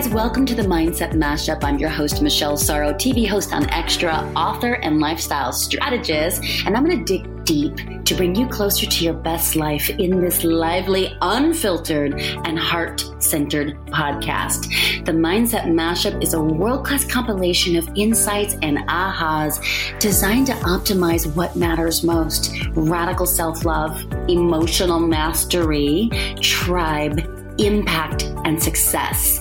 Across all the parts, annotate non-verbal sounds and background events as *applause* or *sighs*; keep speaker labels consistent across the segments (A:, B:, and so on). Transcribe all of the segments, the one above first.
A: guys, welcome to the Mindset Mashup. I'm your host, Michelle Sorro, TV host on Extra, author, and lifestyle strategist. And I'm going to dig deep to bring you closer to your best life in this lively, unfiltered, and heart centered podcast. The Mindset Mashup is a world class compilation of insights and ahas designed to optimize what matters most radical self love, emotional mastery, tribe impact, and success.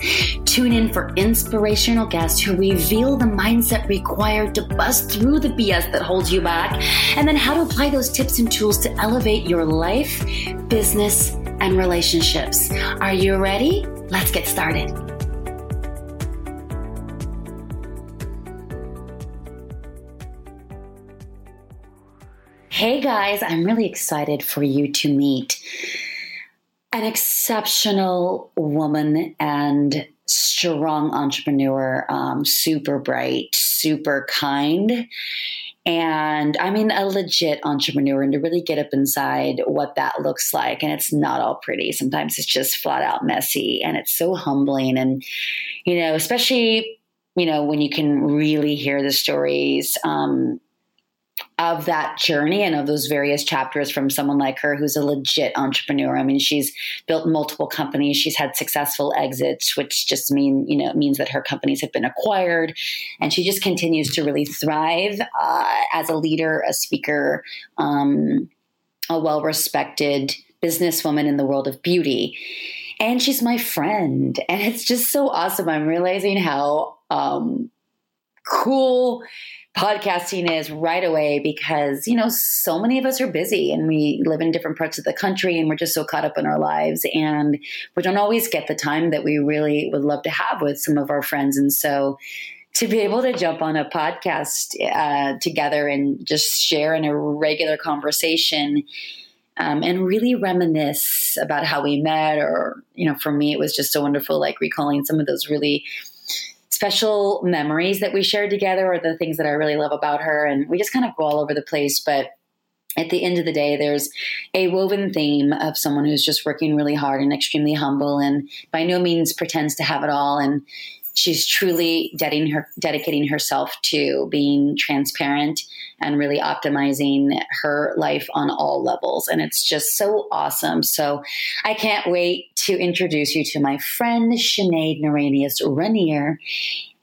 A: Tune in for inspirational guests who reveal the mindset required to bust through the BS that holds you back, and then how to apply those tips and tools to elevate your life, business, and relationships. Are you ready? Let's get started. Hey guys, I'm really excited for you to meet an exceptional woman and strong entrepreneur, um, super bright, super kind. And I mean, a legit entrepreneur, and to really get up inside what that looks like. And it's not all pretty. Sometimes it's just flat out messy, and it's so humbling. And, you know, especially, you know, when you can really hear the stories um, of that journey and of those various chapters from someone like her who's a legit entrepreneur. I mean, she's built multiple companies, she's had successful exits, which just mean, you know, means that her companies have been acquired. And she just continues to really thrive uh, as a leader, a speaker, um, a well respected businesswoman in the world of beauty. And she's my friend. And it's just so awesome. I'm realizing how um, cool podcasting is right away because, you know, so many of us are busy and we live in different parts of the country and we're just so caught up in our lives and we don't always get the time that we really would love to have with some of our friends. And so, to be able to jump on a podcast uh, together and just share in a regular conversation um, and really reminisce about how we met or you know for me it was just so wonderful like recalling some of those really special memories that we shared together or the things that I really love about her. And we just kind of go all over the place. But at the end of the day, there's a woven theme of someone who's just working really hard and extremely humble and by no means pretends to have it all. And she's truly dedicating, her, dedicating herself to being transparent and really optimizing her life on all levels. And it's just so awesome. So I can't wait to introduce you to my friend, Sinead Norenius Raniere.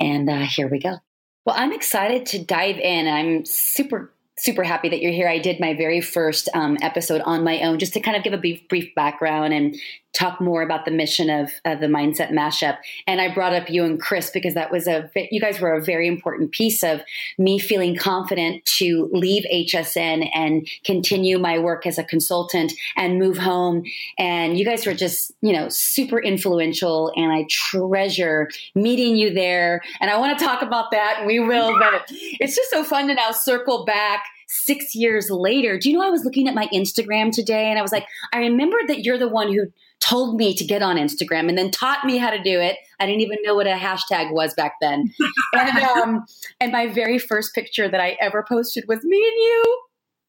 A: And uh, here we go. Well, I'm excited to dive in. I'm super super happy that you're here. I did my very first um, episode on my own just to kind of give a brief, brief background and talk more about the mission of uh, the mindset mashup. And I brought up you and Chris because that was a you guys were a very important piece of me feeling confident to leave HSN and continue my work as a consultant and move home. And you guys were just you know super influential, and I treasure meeting you there. And I want to talk about that, and we will. But it's just so fun to now circle back six years later. Do you know I was looking at my Instagram today and I was like, I remembered that you're the one who told me to get on Instagram and then taught me how to do it. I didn't even know what a hashtag was back then. *laughs* and, um, and my very first picture that I ever posted was me and you.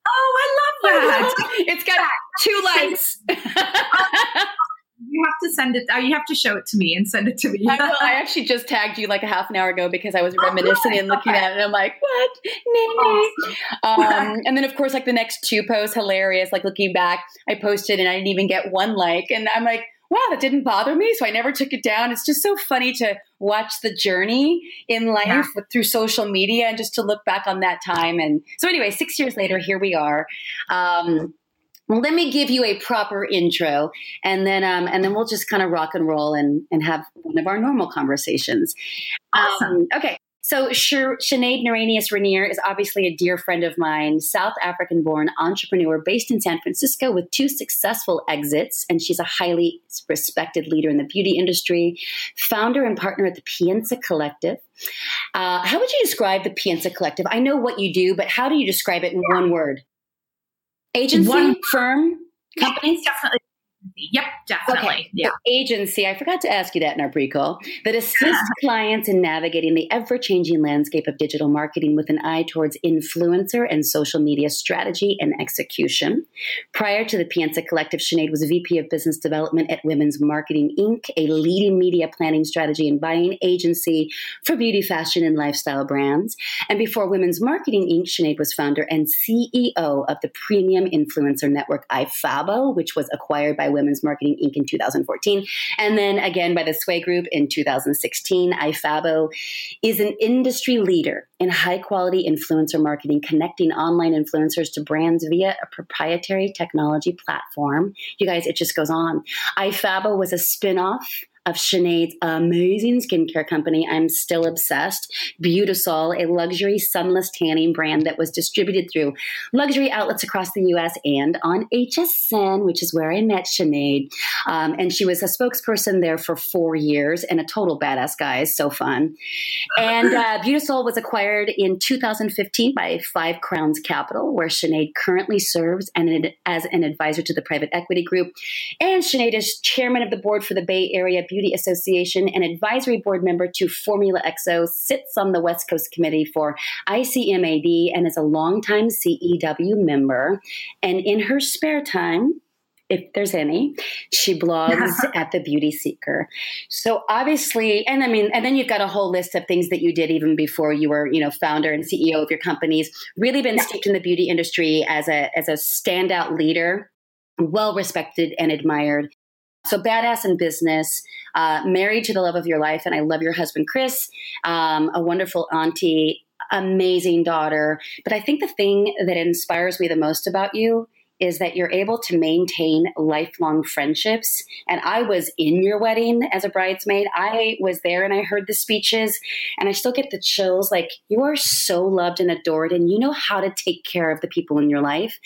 B: Oh, I love that. *laughs*
A: it's got two likes. *laughs*
B: You have to send it. Uh, you have to show it to me and send it to me.
A: I, will, I *laughs* actually just tagged you like a half an hour ago because I was oh, reminiscing oh, and looking okay. at it. And I'm like, what? Um, and then, of course, like the next two posts, hilarious. Like looking back, I posted and I didn't even get one like. And I'm like, wow, that didn't bother me. So I never took it down. It's just so funny to watch the journey in life yeah. through social media and just to look back on that time. And so, anyway, six years later, here we are. Um, well, let me give you a proper intro, and then um, and then we'll just kind of rock and roll and and have one of our normal conversations. Awesome. Um, okay. So Sinead Norenius Raniere is obviously a dear friend of mine, South African born entrepreneur based in San Francisco with two successful exits. And she's a highly respected leader in the beauty industry, founder and partner at the Pienza Collective. Uh, how would you describe the Pienza Collective? I know what you do, but how do you describe it in one word? Agency, One, firm, companies?
B: Definitely. Yep, definitely. Okay. Yeah.
A: The agency, I forgot to ask you that in our pre call, that assists *laughs* yeah. clients in navigating the ever changing landscape of digital marketing with an eye towards influencer and social media strategy and execution. Prior to the Pienza Collective, Sinead was VP of Business Development at Women's Marketing Inc., a leading media planning strategy and buying agency for beauty, fashion, and lifestyle brands. And before Women's Marketing Inc., Sinead was founder and CEO of the premium influencer network iFabo, which was acquired by Women's Marketing Inc. in 2014, and then again by the Sway Group in 2016. iFabo is an industry leader in high quality influencer marketing, connecting online influencers to brands via a proprietary technology platform. You guys, it just goes on. iFabo was a spin off of Sinead's amazing skincare company. I'm still obsessed. Beautisol, a luxury sunless tanning brand that was distributed through luxury outlets across the US and on HSN, which is where I met Sinead. Um, and she was a spokesperson there for four years and a total badass guy. So fun. And uh, *laughs* Beautisol was acquired in 2015 by Five Crowns Capital, where Sinead currently serves and as an advisor to the private equity group. And Sinead is chairman of the board for the Bay Area Beauty Beauty Association and advisory board member to Formula XO, sits on the West Coast Committee for ICMAD, and is a longtime CEW member. And in her spare time, if there's any. She blogs *laughs* at the Beauty Seeker. So obviously, and I mean, and then you've got a whole list of things that you did even before you were, you know, founder and CEO of your companies. Really been steeped in the beauty industry as a as a standout leader, well respected and admired. So badass in business, uh, married to the love of your life, and I love your husband, Chris, um, a wonderful auntie, amazing daughter. But I think the thing that inspires me the most about you is that you're able to maintain lifelong friendships. And I was in your wedding as a bridesmaid. I was there and I heard the speeches, and I still get the chills. Like, you are so loved and adored, and you know how to take care of the people in your life.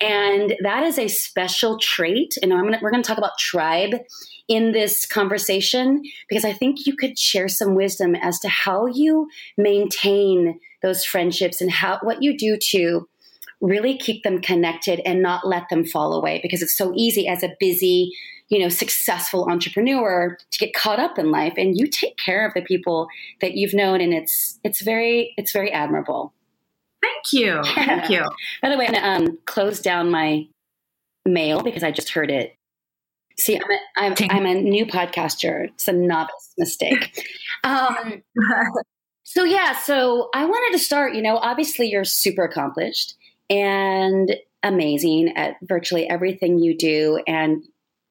A: And that is a special trait. And gonna, we're going to talk about tribe in this conversation because I think you could share some wisdom as to how you maintain those friendships and how what you do to really keep them connected and not let them fall away because it's so easy as a busy you know successful entrepreneur to get caught up in life and you take care of the people that you've known and it's it's very it's very admirable
B: Thank you. Thank you.
A: By the way, I'm going to um, close down my mail because I just heard it. See, I'm a, I'm, I'm a new podcaster. It's a novice mistake. *laughs* Um, so, yeah, so I wanted to start. You know, obviously, you're super accomplished and amazing at virtually everything you do. And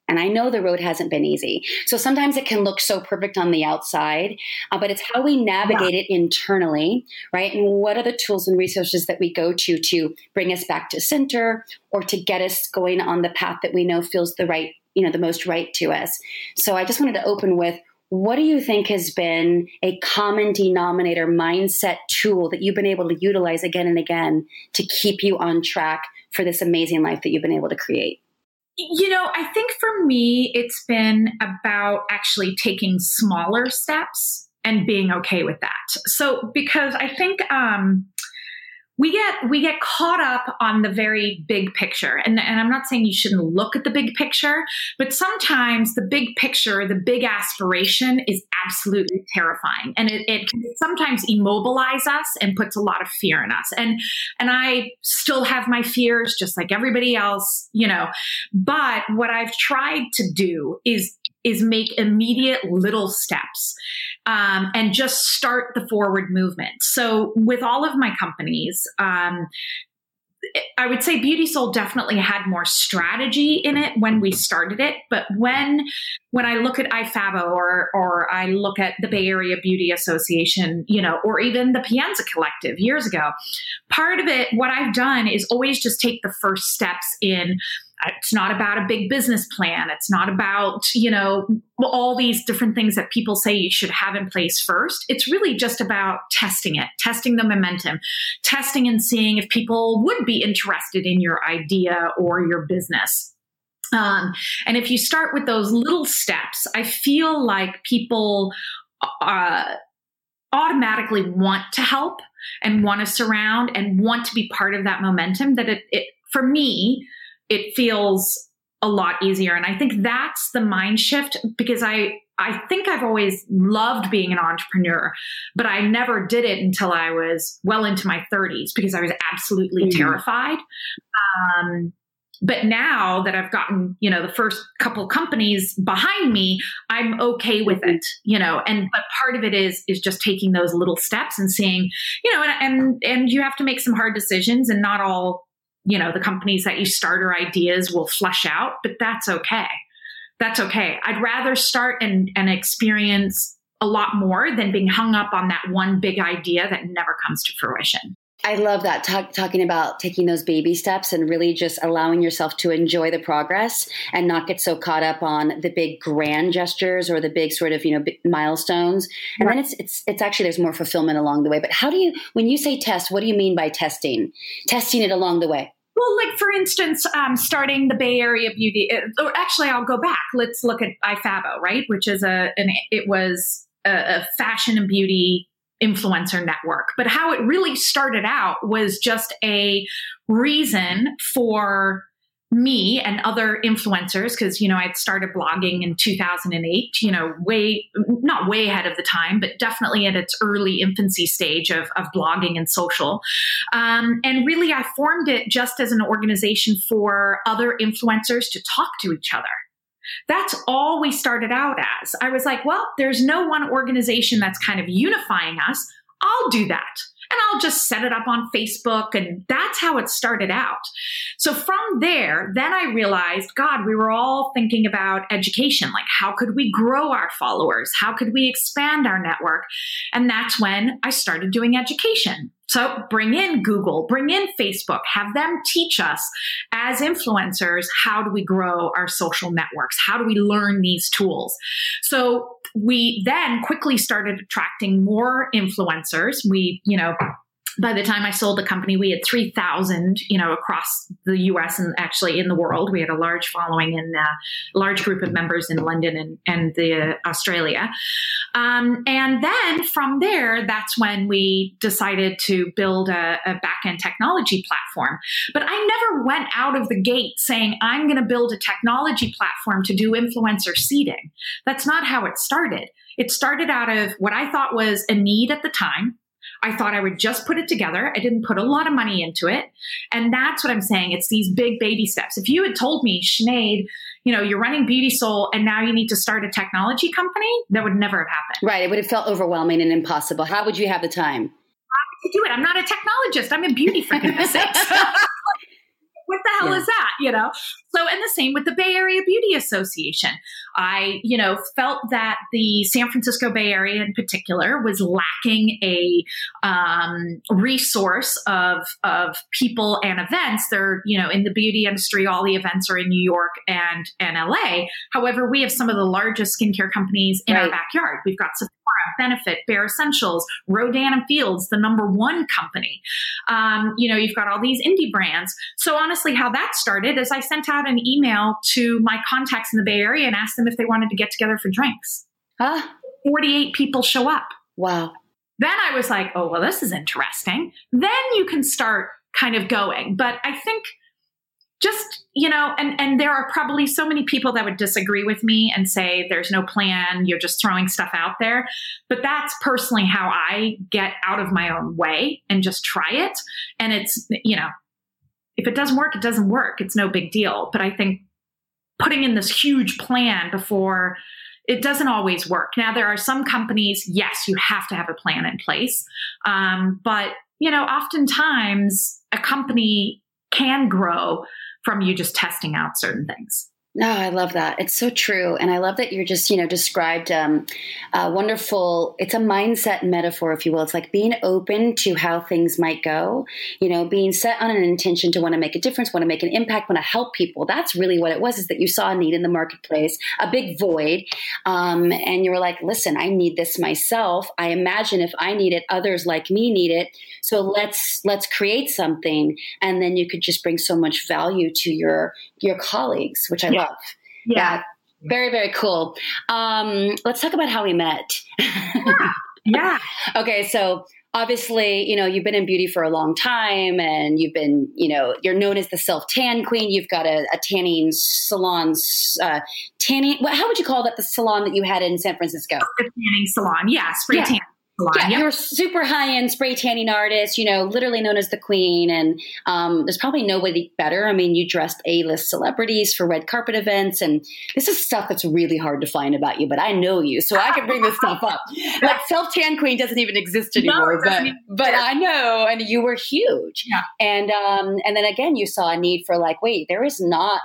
A: and I know the road hasn't been easy. So sometimes it can look so perfect on the outside, uh, but it's how we navigate yeah. it internally, right? And what are the tools and resources that we go to to bring us back to center or to get us going on the path that we know feels the right, you know, the most right to us. So I just wanted to open with what do you think has been a common denominator mindset tool that you've been able to utilize again and again to keep you on track for this amazing life that you've been able to create?
B: You know, I think for me, it's been about actually taking smaller steps and being okay with that. So, because I think, um, we get we get caught up on the very big picture. And, and i'm not saying you shouldn't look at the big picture but sometimes the big picture the big aspiration is absolutely terrifying. And it, it can sometimes immobilize us and puts a lot of fear in us. And and i still have my fears just like everybody else you know. But what i've tried to do is is make immediate little steps um, and just start the forward movement. So, with all of my companies, um, I would say Beautisol definitely had more strategy in it when we started it, but when when I look at iFabo or or I look at the Bay Area Beauty Association, you know, or even the Pienza Collective years ago, part of it, what I've done is always just take the first steps in it's not about a big business plan. It's not about, you know, all these different things that people say you should have in place first. It's really just about testing it, testing the momentum, testing and seeing if people would be interested in your idea or your business. Um, and if you start with those little steps, I feel like people uh, automatically want to help and want to surround and want to be part of that momentum that it, it for me it feels a lot easier. And I think that's the mind shift because I I think I've always loved being an entrepreneur, but I never did it until I was well into my 30s because I was absolutely mm-hmm. terrified. Um, but now that I've gotten, you know, the first couple companies behind me, I'm okay with mm-hmm. it, you know. And but part of it is is just taking those little steps and seeing, you know, and and and you have to make some hard decisions, and not all, you know, the companies that you start or ideas will flush out, but that's okay that's okay. I'd rather start and, and experience a lot more than being hung up on that one big idea that never comes to fruition.
A: I love that talk, talking about taking those baby steps and really just allowing yourself to enjoy the progress and not get so caught up on the big grand gestures or the big sort of you know milestones. And right. then it's it's it's actually there's more fulfillment along the way. But how do you when you say test, what do you mean by testing? Testing it along the way.
B: Well, like for instance, um, starting the Bay Area Beauty, uh, or actually, I'll go back. Let's look at iFabo, right? Which is a, an, it was a, a fashion and beauty influencer network. But how it really started out was just a reason for me and other influencers because you know i'd started blogging in 2008 you know way not way ahead of the time but definitely at its early infancy stage of, of blogging and social um, and really i formed it just as an organization for other influencers to talk to each other that's all we started out as. I was like well there's no one organization that's kind of unifying us. I'll do that and I'll just set it up on Facebook. And that's how it started out. So from there, then I realized, God, we were all thinking about education. Like, how could we grow our followers? How could we expand our network? And that's when I started doing education. So bring in Google, bring in Facebook, have them teach us as influencers how do we grow our social networks? How do we learn these tools? So we then quickly started attracting more influencers. We, you know, by the time I sold the company, we had 3,000, you know, across the US and actually in the world. We had a large following and a uh, large group of members in London and, and the uh, Australia. Um, and then from there, that's when we decided to build a, a back end technology platform. But I never went out of the gate saying, I'm going to build a technology platform to do influencer seeding. That's not how it started. It started out of what I thought was a need at the time I thought I would just put it together. I didn't put a lot of money into it. And that's what I'm saying. It's these big baby steps. If you had told me, Sinead, you know, you're running Beautisol and now you need to start a technology company, that would never have happened.
A: Right. It would have felt overwhelming and impossible. How would you have the time?
B: How would you do it? I'm not a technologist. I'm a beauty for goodness sakes. What the hell yeah. is that? You know? So, and the same with the Bay Area Beauty Association. I, you know, felt that the San Francisco Bay Area in particular was lacking a um, resource of, of people and events. They're, you know, in the beauty industry, all the events are in New York and, and LA. However, we have some of the largest skincare companies in right. our backyard. We've got Sephora, Benefit, Bare Escentuals, Rodan and Fields, the number one company. Um, you know, you've got all these indie brands. So honestly, how that started is I sent out an email to my contacts in the Bay Area and asked them if they wanted to get together for drinks.
A: Huh?
B: 48 people show up.
A: Wow.
B: Then I was like, oh, well, this is interesting. Then you can start kind of going. But I think just, you know, and, and there are probably so many people that would disagree with me and say there's no plan, you're just throwing stuff out there. But that's personally how I get out of my own way and just try it. And it's, you know, if it doesn't work, it doesn't work. It's no big deal. But I think putting in this huge plan before it doesn't always work. Now, there are some companies, yes, you have to have a plan in place. Um, but, you know, oftentimes a company can grow from you just testing out certain things.
A: No, I love that. It's so true. And I love that you're just, you know, described um, a wonderful, it's a mindset metaphor, if you will. It's like being open to how things might go, you know, being set on an intention to want to make a difference, want to make an impact, want to help people. That's really what it was, is that you saw a need in the marketplace, a big void. Um, and you were like, listen, I need this myself. I imagine if I need it, others like me need it. So let's, let's create something. And then you could just bring so much value to your, your colleagues, which I yeah. love love.
B: Yeah. yeah.
A: Very, very cool. Um, let's talk about how we met.
B: yeah. yeah. *laughs*
A: okay. So obviously, you know, you've been in beauty for a long time and you've been, you know, you're known as the self tan queen. You've got a, a tanning salon, uh, tanning, how would you call that? The salon that you had in San Francisco?
B: The tanning salon. Yeah. Spray yeah. tan
A: yeah, yep. you're a super high end spray tanning artist, you know, literally known as the queen. And um, there's probably nobody better. I mean, you dressed A list celebrities for red carpet events. And this is stuff that's really hard to find about you, but I know you, so I can bring this stuff up. *laughs* Like self tan queen doesn't even exist anymore, no, but, but I know. And you were huge.
B: Yeah.
A: And, um, and then again, you saw a need for like, wait, there is not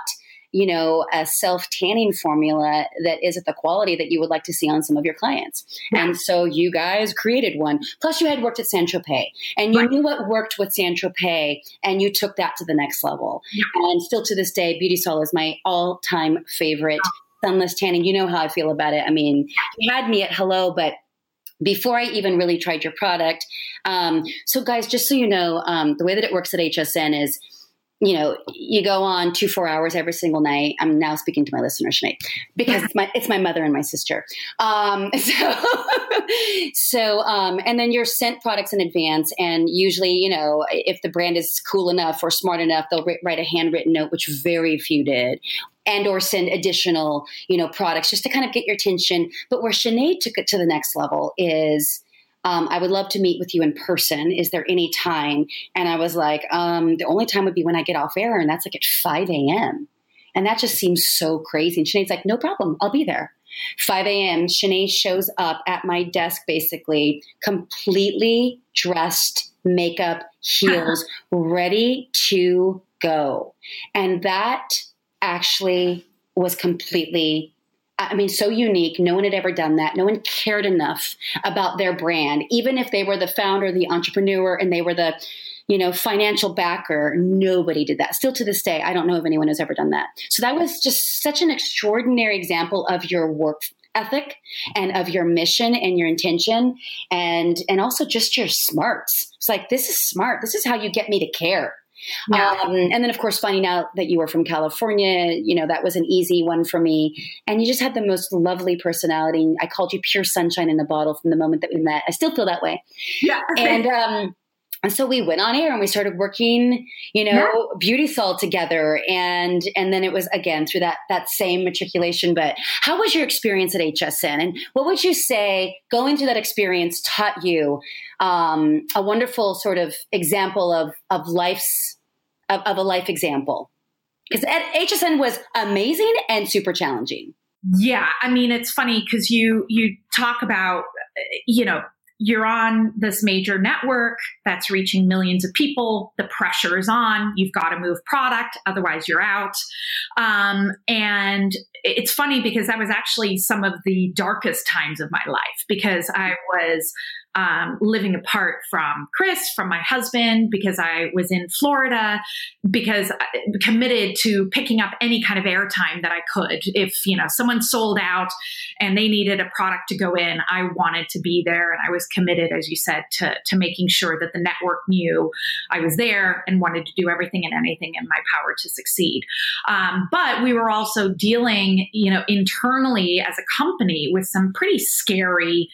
A: you know, a self tanning formula that is at the quality that you would like to see on some of your clients. And so you guys created one. Plus, you had worked at San Tropez and you right. knew what worked with San Tropez and you took that to the next level. And still to this day, Beautisol is my all time favorite. Sunless tanning, you know how I feel about it. I mean, you had me at hello, but before I even really tried your product. Um, so, guys, just so you know, um, the way that it works at HSN is you know, you go on two, four hours every single night. I'm now speaking to my listener, Sinead, because it's my, it's my mother and my sister. Um, *laughs* so, so, um, and then you're sent products in advance. And usually, you know, if the brand is cool enough or smart enough, they'll write a handwritten note, which very few did and or send additional, you know, products just to kind of get your attention. But where Sinead took it to the next level is, um, I would love to meet with you in person. Is there any time? And I was like, um, the only time would be when I get off air, and that's like at 5 a.m. And that just seems so crazy. And Sinead's like, no problem, I'll be there. 5 a.m. Sinead shows up at my desk, basically completely dressed, makeup, heels, *laughs* ready to go. And that actually was completely I mean, so unique. No one had ever done that. No one cared enough about their brand, even if they were the founder, the entrepreneur, and they were the, you know, financial backer. Nobody did that. Still to this day, I don't know if anyone has ever done that. So that was just such an extraordinary example of your work ethic and of your mission and your intention and and also just your smarts. It's like this is smart. This is how you get me to care. Yeah. Um, and then, of course, finding out that you were from California, you know, that was an easy one for me. And you just had the most lovely personality. I called you pure sunshine in a bottle from the moment that we met. I still feel that way.
B: Yeah. *laughs*
A: And, um, and so we went on air and we started working, you know, yeah. Beautisol together, and and then it was again through that that same matriculation. But how was your experience at HSN, and what would you say going through that experience taught you um, a wonderful sort of example of of life's of, of a life example? Because HSN was amazing and super challenging.
B: Yeah, I mean it's funny because you you talk about you know you're on this major network that's reaching millions of people. The pressure is on. You've got to move product, otherwise, you're out. Um, and it's funny because that was actually some of the darkest times of my life because I was um, living apart from Chris, from my husband, because I was in Florida, because I committed to picking up any kind of airtime that I could. If you know someone sold out and they needed a product to go in, I wanted to be there, and I was committed, as you said, to to making sure that the network knew I was there and wanted to do everything and anything in my power to succeed. Um, but we were also dealing, you know, internally as a company with some pretty scary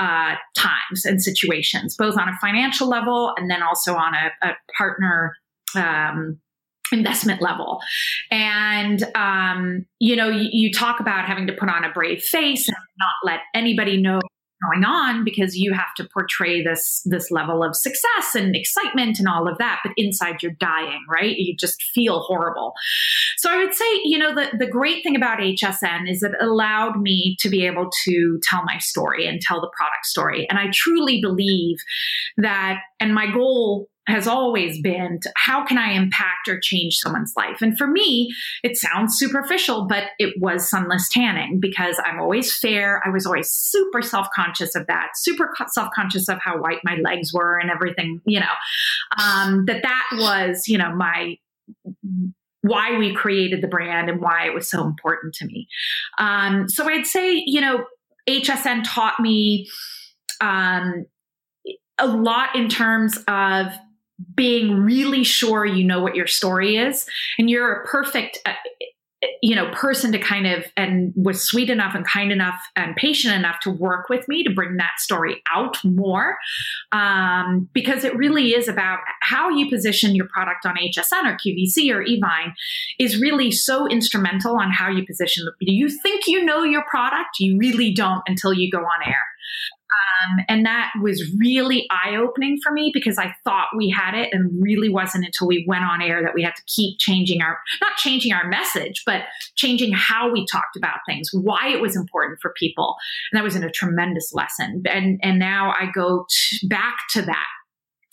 B: uh, times and situations, both on a financial level and then also on a, a partner. Um, investment level. And, um, you know, you, you, talk about having to put on a brave face and not let anybody know going on because you have to portray this this level of success and excitement and all of that but inside you're dying right? You just feel horrible. So i would say you know the, the great thing about hsn is that it allowed me to be able to tell my story and tell the product story. And i truly believe that and my goal has always been to, how can I impact or change someone's life? And for me, it sounds superficial, but it was sunless tanning because I'm always fair. I was always super self conscious of that, super self conscious of how white my legs were and everything, you know, um, that that was, you know, my why we created the brand and why it was so important to me. Um, so I'd say, you know, HSN taught me um, a lot in terms of being really sure you know what your story is. And you're a perfect uh, you know person to kind of and was sweet enough and kind enough and patient enough to work with me to bring that story out more. Um, because it really is about how you position your product on hsn or qvc or evine is really so instrumental on how you position you think you know your product you really don't until you go on air um, and that was really eye opening for me because I thought we had it and really wasn't until we went on air that we had to keep changing our, not changing our message, but changing how we talked about things, why it was important for people. And that was in a tremendous lesson. And, and now I go t- back to that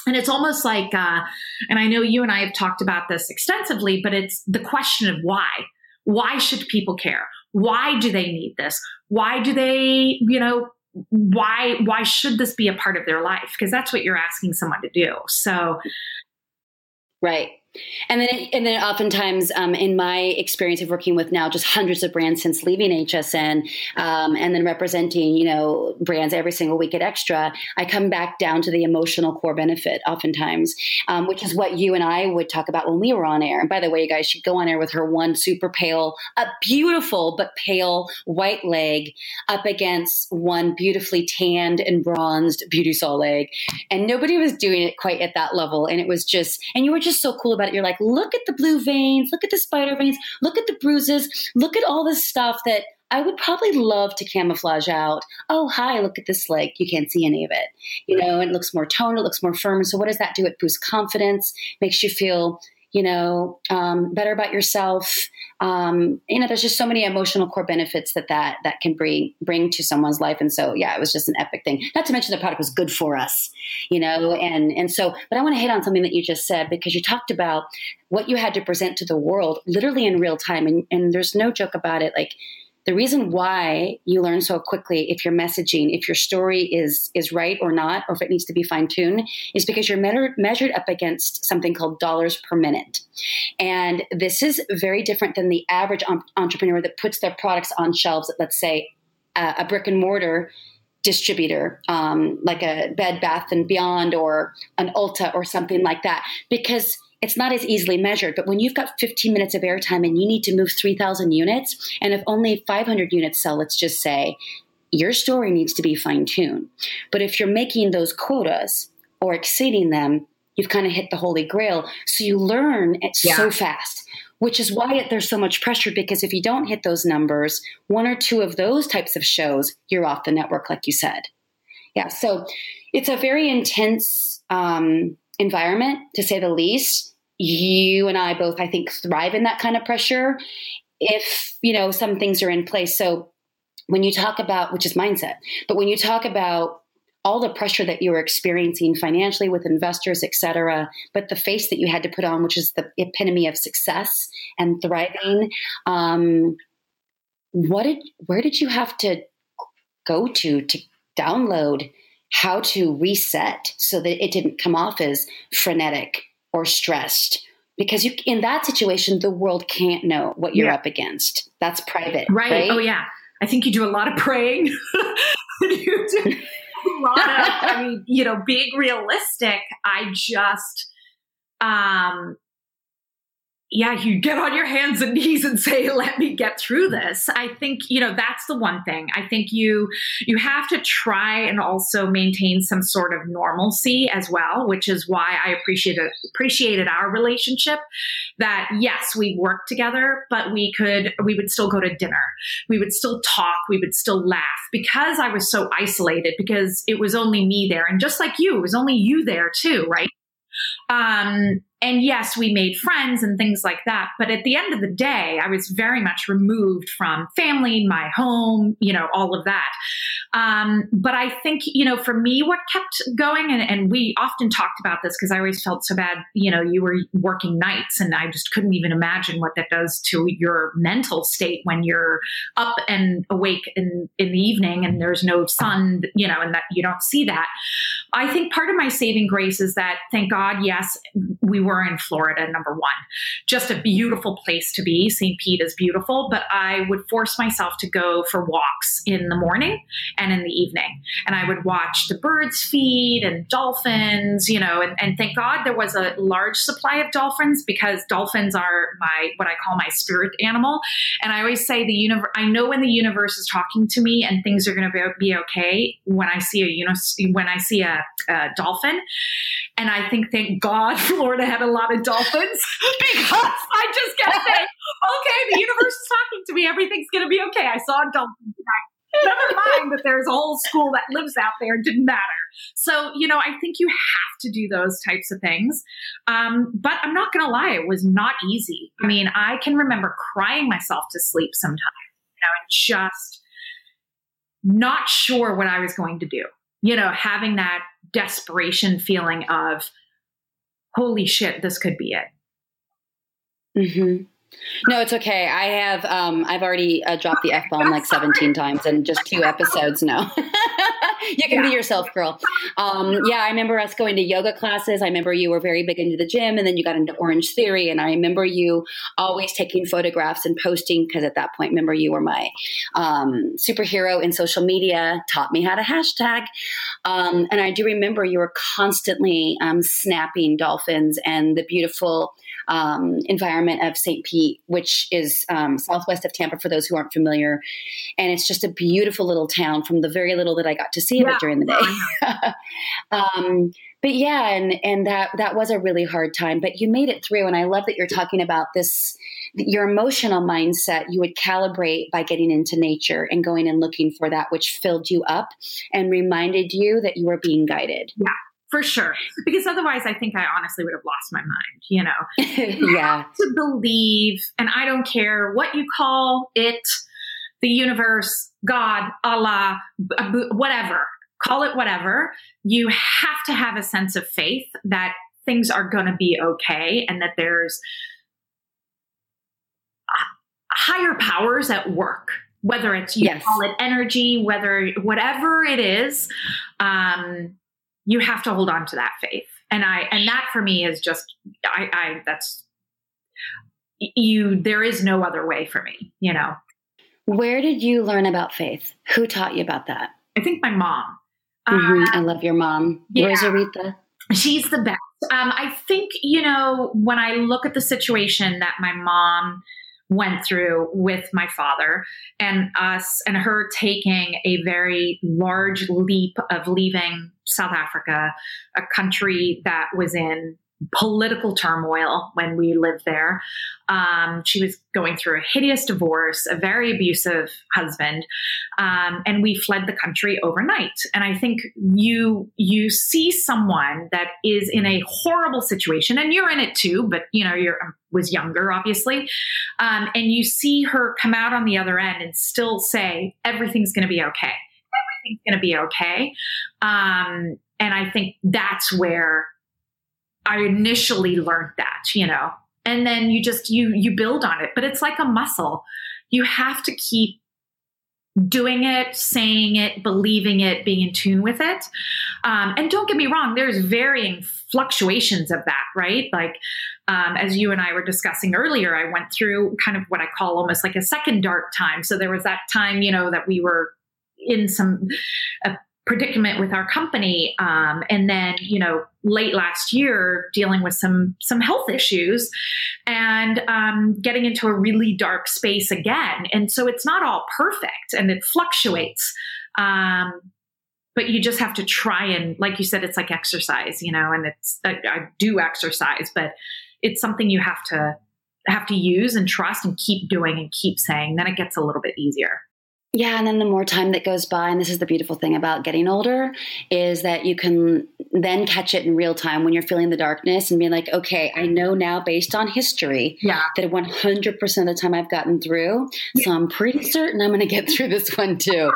B: and it's almost like, uh, and I know you and I have talked about this extensively, but it's the question of why. Why should people care? Why do they need this? Why do they, you know, why why should this be a part of their life? Because that's what you're asking someone to do. So
A: right and then, and then, oftentimes, um, in my experience of working with now just hundreds of brands since leaving HSN, um, and then representing, you know, brands every single week at Extra, I come back down to the emotional core benefit, oftentimes, um, which is what you and I would talk about when we were on air. And by the way, you guys should go on air with her one super pale, a beautiful but pale white leg up against one beautifully tanned and bronzed Beautisol leg, and nobody was doing it quite at that level. And it was just, and you were just so cool about it, you're like, look at the blue veins, look at the spider veins, look at the bruises, look at all this stuff that I would probably love to camouflage out. Oh, hi, look at this leg. You can't see any of it. You know, it looks more toned, it looks more firm. So, what does that do? It boosts confidence, makes you feel you know, um, better about yourself. Um, you know, there's just so many emotional core benefits that that that can bring bring to someone's life. And so, yeah, it was just an epic thing. Not to mention the product was good for us, you know. And and so, but I want to hit on something that you just said because you talked about what you had to present to the world, literally in real time. And and there's no joke about it. Like the reason why you learn so quickly if your messaging if your story is is right or not or if it needs to be fine-tuned is because you're measured, up against something called dollars per minute. And this is very different than the average entrepreneur that puts their products on shelves at let's say a brick and mortar distributor um, like a bed bath and beyond or an ulta or something like that because it's not as easily measured. But when you've got 15 minutes of airtime and you need to move 3,000 units, and if only 500 units sell, let's just say, your story needs to be fine tuned. But if you're making those quotas or exceeding them, you've kind of hit the holy grail. So you learn it yeah. so fast, which is why there's so much pressure because if you don't hit those numbers, one or two of those types of shows, you're off the network, like you said. Yeah. So it's a very intense um, environment, to say the least. You and I both, I think, thrive in that kind of pressure if, you know, some things are in place. So when you talk about, which is mindset, but when you talk about all the pressure that you were experiencing financially with investors, et cetera, but the face that you had to put on, which is the epitome of success and thriving. Um, what did, where did you have to go to to download how to reset so that it didn't come off as frenetic or stressed because you in that situation the world can't know what you're yeah. up against that's private
B: right.
A: right.
B: oh yeah i think you do a lot of praying *laughs* you do lot of i mean you know being realistic i just um yeah, you get on your hands and knees and say, *laughs* let me get through this. I think, you know, that's the one thing. I think you you have to try and also maintain some sort of normalcy as well, which is why I appreciated appreciated our relationship. That yes, we worked together, but we could we would still go to dinner. We would still talk, we would still laugh because I was so isolated because it was only me there. And just like you, it was only you there too, right? Um, and yes, we made friends and things like that. But at the end of the day, I was very much removed from family, my home, you know, all of that. Um, but I think, you know, for me, what kept going, and, and we often talked about this because I always felt so bad, you know, you were working nights and I just couldn't even imagine what that does to your mental state when you're up and awake in, in the evening and there's no sun, you know, and that you don't see that. I think part of my saving grace is that, thank God, yes, we were in Florida, number one. Just a beautiful place to be. St. Pete is beautiful, but I would force myself to go for walks in the morning and in the evening. And I would watch the birds feed and dolphins, you know, and, and thank God there was a large supply of dolphins because dolphins are my, what I call my spirit animal. And I always say the universe, I know when the universe is talking to me and things are going to be okay when I see a, you know, when I see a, a dolphin. And I think, thank God, *laughs* Florida had a lot of dolphins *laughs* because I just kept *laughs* saying, okay, the universe is talking to me. Everything's going to be okay. I saw a dolphin Never *laughs* mind that there's a whole school that lives out there. It didn't matter. So, you know, I think you have to do those types of things. Um, but I'm not going to lie, it was not easy. I mean, I can remember crying myself to sleep sometimes, you know, and just not sure what I was going to do. You know, having that desperation feeling of, holy shit, this could be it.
A: Mm-hmm. No, it's okay. I have um, I've already uh, dropped the f bomb like seventeen times in just two episodes now. *laughs* you can yeah. be yourself, girl. Um, yeah, I remember us going to yoga classes. I remember you were very big into the gym, and then you got into Orange Theory. And I remember you always taking photographs and posting because at that point, remember you were my um, superhero in social media. Taught me how to hashtag, um, and I do remember you were constantly um, snapping dolphins and the beautiful um, environment of St. Pete, which is um, southwest of Tampa for those who aren't familiar. And it's just a beautiful little town from the very little that I got to see of yeah. it during the day. *laughs* um, but yeah, and and that that was a really hard time, but you made it through. And I love that you're talking about this your emotional mindset you would calibrate by getting into nature and going and looking for that which filled you up and reminded you that you were being guided.
B: Yeah for sure. Because otherwise, I think I honestly would have lost my mind. You know, *laughs*
A: you yeah.
B: to believe, and I don't care what you call it, the universe, God, Allah, whatever, call it whatever. You have to have a sense of faith that things are going to be okay, and that there's higher powers at work whether it's you yes. call it energy whether whatever it is um you have to hold on to that faith. And I, and that for me is just, I, I, that's, you, there is no other way for me, you know.
A: Where did you learn about faith? Who taught you about that?
B: I think my mom.
A: Mm-hmm. Uh, I love your mom. Yeah. Where's Aretha?
B: She's the best. Um, I think, you know, when I look at the situation that my mom went through with my father and us and her taking a very large leap of leaving South Africa, a country that was in political turmoil when we lived there. Um, she was going through a hideous divorce, a very abusive husband, um, and we fled the country overnight. And I think you you see someone that is in a horrible situation, and you're in it too, but you know you're um, was younger, obviously, um, and you see her come out on the other end and still say everything's going to be okay. Everything's going to be okay. Um, and I think that's where I initially learned that, you know, and then you just you you build on it. But it's like a muscle. You have to keep doing it, saying it, believing it, being in tune with it. Um, and don't get me wrong, there's varying fluctuations of that, right? Like, um, as you and I were discussing earlier, I went through kind of what I call almost like a second dark time. So there was that time, you know, that we were in some predicament with our company um, and then you know late last year dealing with some some health issues and um, getting into a really dark space again. And so it's not all perfect and it fluctuates um, but you just have to try and like you said it's like exercise you know and it's I, I do exercise but it's something you have to have to use and trust and keep doing and keep saying. Then it gets a little bit easier
A: yeah, and then the more time that goes by, and this is the beautiful thing about getting older, is that you can then catch it in real time when you're feeling the darkness and be like, okay, I know now based on history
B: yeah.
A: that 100% of the time I've gotten through. Yeah. So I'm pretty certain I'm going to get *laughs* through this one too.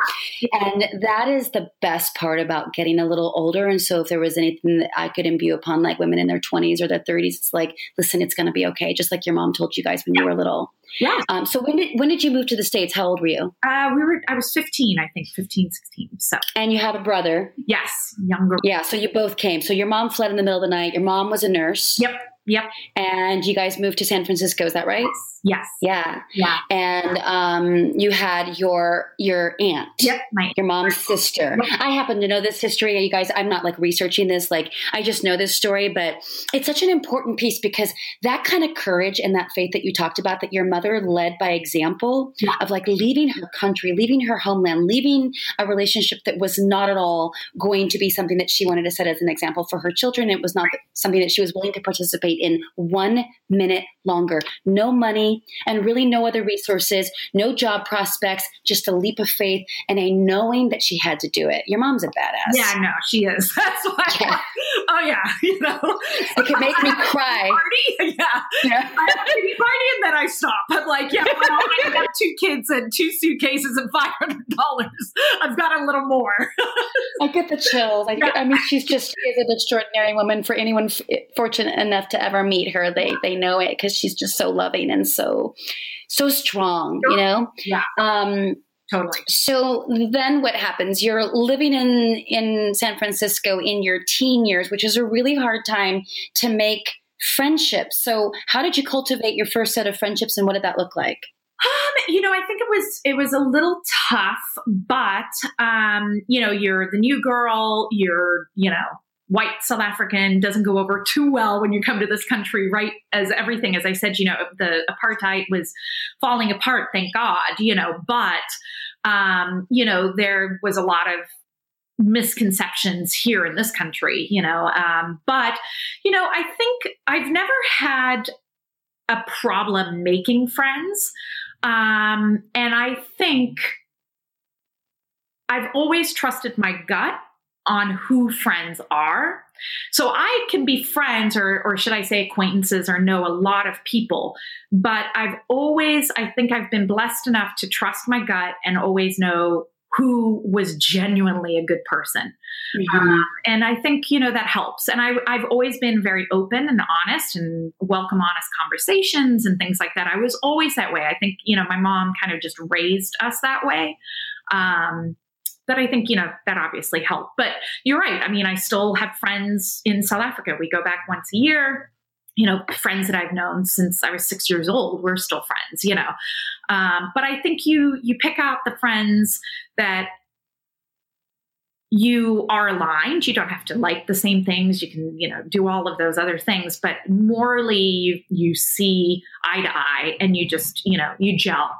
A: and that is the best part about getting a little older. And so if there was anything that I could imbue upon like women in their 20s or their 30s, it's like, listen, it's going to be okay. Just like your mom told you guys when you were little.
B: Yeah.
A: Um, so when did when did you move to the states? How old were you?
B: Uh, we were. I was 15, I think, 15, 16. So.
A: And you have a brother.
B: Yes, younger.
A: Yeah. So you both came. So your mom fled in the middle of the night. Your mom was a nurse.
B: Yep. Yep.
A: And you guys moved to San Francisco, is that right?
B: Yes.
A: Yeah.
B: Yeah.
A: And um, you had your your aunt.
B: Yep. My
A: your mom's sister. I happen to know this history. You guys, I'm not like researching this. Like I just know this story, but it's such an important piece because that kind of courage and that faith that you talked about, that your mother led by example
B: Yeah.
A: of like leaving her country, leaving her homeland, leaving a relationship that was not at all going to be something that she wanted to set as an example for her children. It was not something that she was willing to participate in one minute longer. No money and really no other resources, no job prospects, just a leap of faith and a knowing that she had to do it. Your mom's a badass.
B: Yeah, no, she is. *laughs* That's why.
A: Yeah. *laughs*
B: Oh yeah, *laughs* you know,
A: It could make me cry.
B: Party, yeah.
A: Yeah.
B: I have to be party and then I stop. I'm like, yeah, well, I have two kids and two suitcases and five hundred dollars. I've got a little more.
A: I get the chills. I, get, I mean, she's just she is an extraordinary woman. For anyone f- fortunate enough to ever meet her, they they know it because she's just so loving and so so strong. You know.
B: Yeah.
A: Um,
B: Totally.
A: so then what happens? You're living in in San Francisco in your teen years, which is a really hard time to make friendships. So how did you cultivate your first set of friendships, and what did that look like?
B: Um, you know, I think it was it was a little tough, but um, you know, you're the new girl, you're, you know, white South African doesn't go over too well when you come to this country, right? As everything, as I said, you know, the apartheid was falling apart, thank God, you know, but um, you know, there was a lot of misconceptions here in this country, you know. Um, but, you know, I think I've never had a problem making friends. Um, and I think I've always trusted my gut on who friends are. So I can be friends, or, or should I say acquaintances, or know a lot of people. But I've always, I think I've been blessed enough to trust my gut and always know who was genuinely a good person. Um, and I think you know that helps. And I, I've always been very open and honest and welcome honest conversations and things like that. I was always that way. I think you know my mom kind of just raised us that way. Um, that I think you know that obviously helped. But you're right. I mean, I still have friends in South Africa. We go back once a year. You know, friends that I've known since I was six years old. We're still friends. You know, um, but I think you you pick out the friends that you are aligned you don't have to like the same things you can you know do all of those other things but morally you, you see eye to eye and you just you know you gel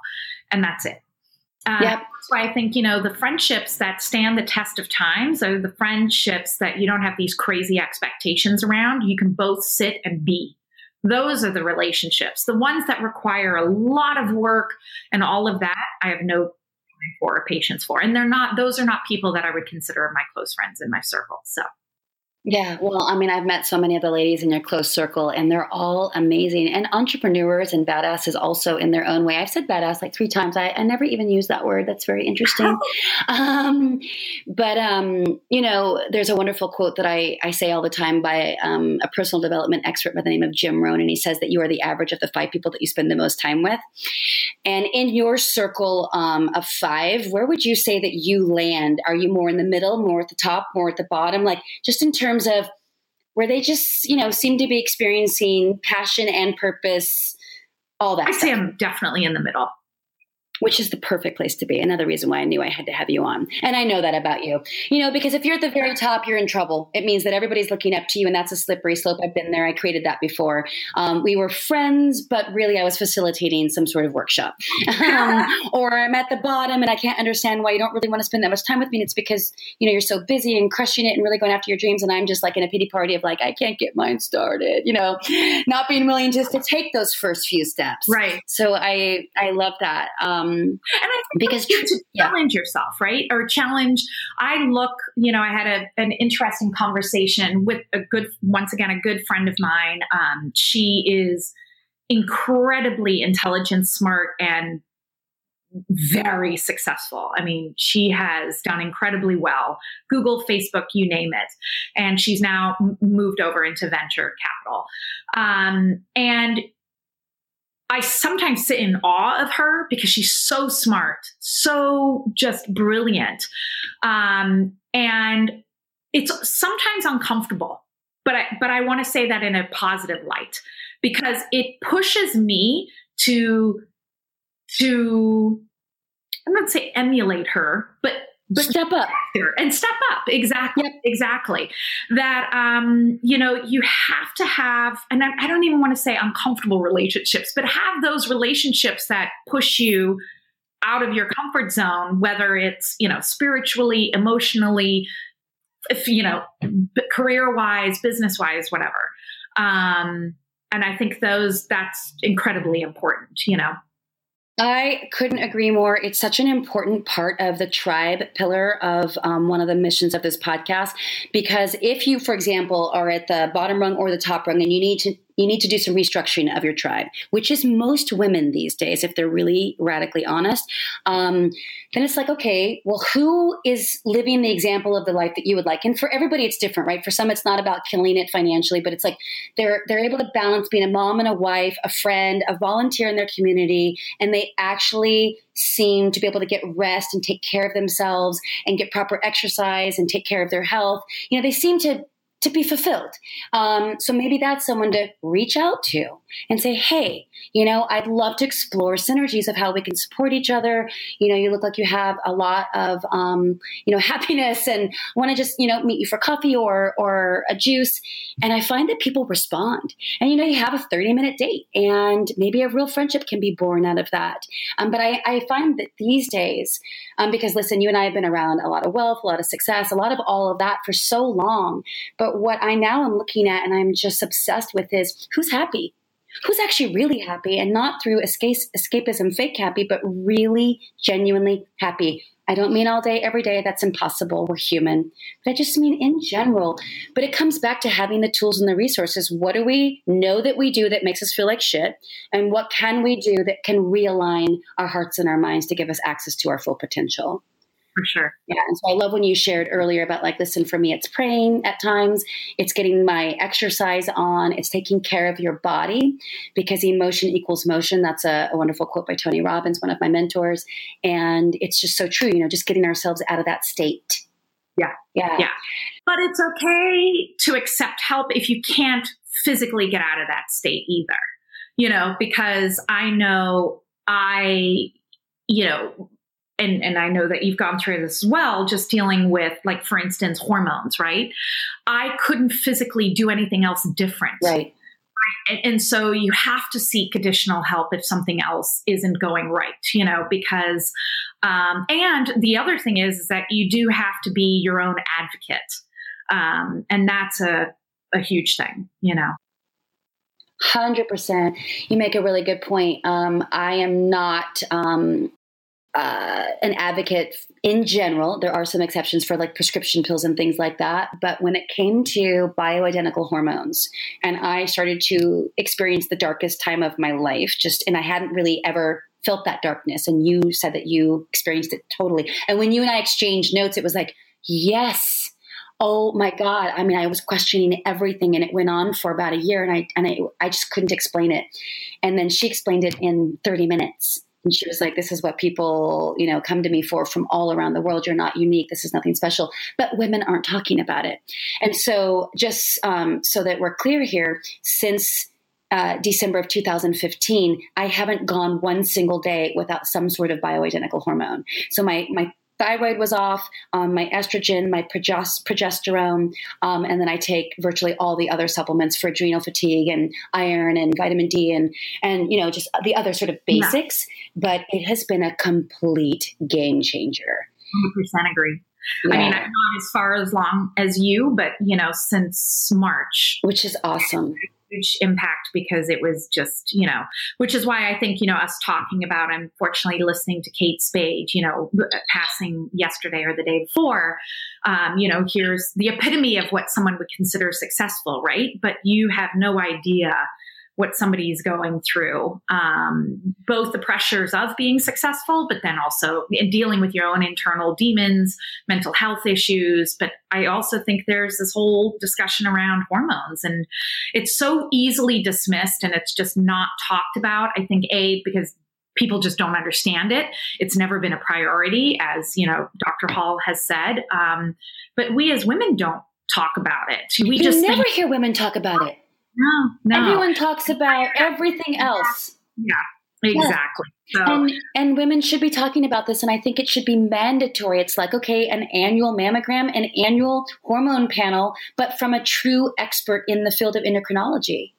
B: and that's it uh,
A: Yep.
B: that's why i think you know the friendships that stand the test of times are the friendships that you don't have these crazy expectations around you can both sit and be. Those are the relationships. The ones that require a lot of work and all of that i have no time for or patience for. And they're not those are not people that i would consider my close friends in my circle so
A: Yeah, well, I mean, I've met so many of the ladies in your close circle, and they're all amazing and entrepreneurs and badasses also in their own way. I've said badass like three times. I, I never even use that word. That's very interesting. *laughs* um, but um, you know, there's a wonderful quote that I, I say all the time by um, a personal development expert by the name of Jim Rohn, and he says that you are the average of the five people that you spend the most time with. And in your circle um, of five, where would you say that you land? Are you more in the middle, more at the top, more at the bottom? Like just in terms of where they just, you know, seem to be experiencing passion and purpose, all that
B: i'd say i'm definitely in the middle
A: which is the perfect place to be. Another reason why I knew I had to have you on. And I know that about you. You know, because if you're at the very top, you're in trouble. It means that everybody's looking up to you, and that's a slippery slope. I've been there. I created that before. Um, we were friends, but really I was facilitating some sort of workshop. *laughs* um, or I'm at the bottom and I can't understand why you don't really want to spend that much time with me. And it's because, you know, you're so busy and crushing it and really going after your dreams. And I'm just like in a pity party of like, I can't get mine started, you know, not being willing just to take those first few steps.
B: right
A: So I, I love that. Um,
B: and i think
A: because
B: you to
A: yeah.
B: challenge yourself right or challenge i look you know i had a, an interesting conversation with a good once again a good friend of mine um, she is incredibly intelligent smart and very successful. I mean, she has done incredibly well. Google, Facebook, you name it. And she's now moved over into venture capital. Um, and I sometimes sit in awe of her because she's so smart, so just brilliant. Um, and it's sometimes uncomfortable but I, but I want to say that in a positive light because it pushes me to to I'm not say emulate her, but
A: but step up.
B: And step up. Exactly yep. exactly. That um you know you have to have and I, I don't even want to say uncomfortable relationships but have those relationships that push you out of your comfort zone whether it's you know spiritually emotionally if you know career wise business wise whatever. Um and i think those that's incredibly important you know
A: I couldn't agree more. It's such an important part of the tribe pillar of um, one of the missions of this podcast. Because if you, for example, are at the bottom rung or the top rung and you need to you need to do some restructuring of your tribe, which is most women these days, if they're really radically honest. Um, then it's like, okay, well, who is living the example of the life that you would like? And for everybody, it's different, right? For some, it's not about killing it financially, but it's like they're they're able to balance being a mom and a wife, a friend, a volunteer in their community, and they actually seem to be able to get rest and take care of themselves and get proper exercise and take care of their health. You know, they seem to to be fulfilled. Um, so maybe that's someone to reach out to and say, hey, you know, I'd love to explore synergies of how we can support each other. You know, you look like you have a lot of, um, you know, *laughs* happiness and want to just, you know, meet you for coffee or, or a juice. And I find that people respond. And, you know, you have a 30 minute date and maybe a real friendship can be born out of that. Um, but I, I, find that these days, um, because listen, you and I have been around a lot of wealth, a lot of success, a lot of all of that for so long. But what I now am looking at and I'm just obsessed with is who's happy? who's actually really happy and not through escape, escapism, fake happy, but really genuinely happy. I don't mean all day, every day. That's impossible. We're human. But I just mean in general. But it comes back to having the tools and the resources. What do we know that we do that makes us feel like shit? And what can we do that can realign our hearts and our minds to give us access to our full potential?
B: For sure.
A: Yeah. And so I love when you shared earlier about like, listen, for me, it's praying at times, it's getting my exercise on, it's taking care of your body because emotion equals motion. That's a, a wonderful quote by Tony Robbins, one of my mentors. And it's just so true, you know, just getting ourselves out of that state.
B: Yeah.
A: Yeah.
B: Yeah. But it's okay to accept help if you can't physically get out of that state either, you know, because I know I, you know, and, and I know that you've gone through this as well, just dealing with, like, for instance, hormones, right? I couldn't physically do anything else different.
A: Right.
B: And, and, so you have to seek additional help if something else isn't going right, you know, because, um, and the other thing is, is that you do have to be your own advocate. Um, and that's a, a huge thing, you know.
A: Hundred percent. You make a really good point. Um, I am not um, uh, an advocate in general. There are some exceptions for like prescription pills and things like that. But when it came to bioidentical hormones, and I started to experience the darkest time of my life, just, and I hadn't really ever felt that darkness. And you said that you experienced it totally. And when you and I exchanged notes, it was like, yes. Oh my God. I mean, I was questioning everything and it went on for about a year and I, and I, I just couldn't explain it. And then she explained it in 30 minutes and she was like, This is what people, you know, come to me for from all around the world. You're not unique. This is nothing special. But women aren't talking about it. And so, just um, so that we're clear here, since uh, December of 2015, I haven't gone one single day without some sort of bioidentical hormone. So my my thyroid was off, um, my estrogen, my progesterone, um, and then I take virtually all the other supplements for adrenal fatigue and iron and vitamin D and and you know just the other sort of basics. Yeah. But it has been a complete game changer.
B: 100% agree. Yeah. I mean, I've gone as far as long as you, but you know, since March,
A: which is awesome
B: huge impact because it was just, you know, which is why I think, you know, us talking about, unfortunately, listening to Kate Spade, you know, passing yesterday or the day before, um, you know, here's the epitome of what someone would consider successful, right? But you have no idea what somebody's going through, um, both the pressures of being successful, but then also in dealing with your own internal demons, mental health issues. But I also think there's this whole discussion around hormones, and it's so easily dismissed and it's just not talked about. I think, A, because people just don't understand it. It's never been a priority, as you know, Dr. Hall has said. Um, but we as women don't talk about it. We
A: you
B: just
A: never
B: think,
A: hear women talk about it.
B: No, no.
A: Everyone talks about everything else.
B: Yeah, exactly. So,
A: And and women should be talking about this, and I think it should be mandatory. It's like okay, an annual mammogram, an annual hormone panel, but from a true expert in the field of endocrinology.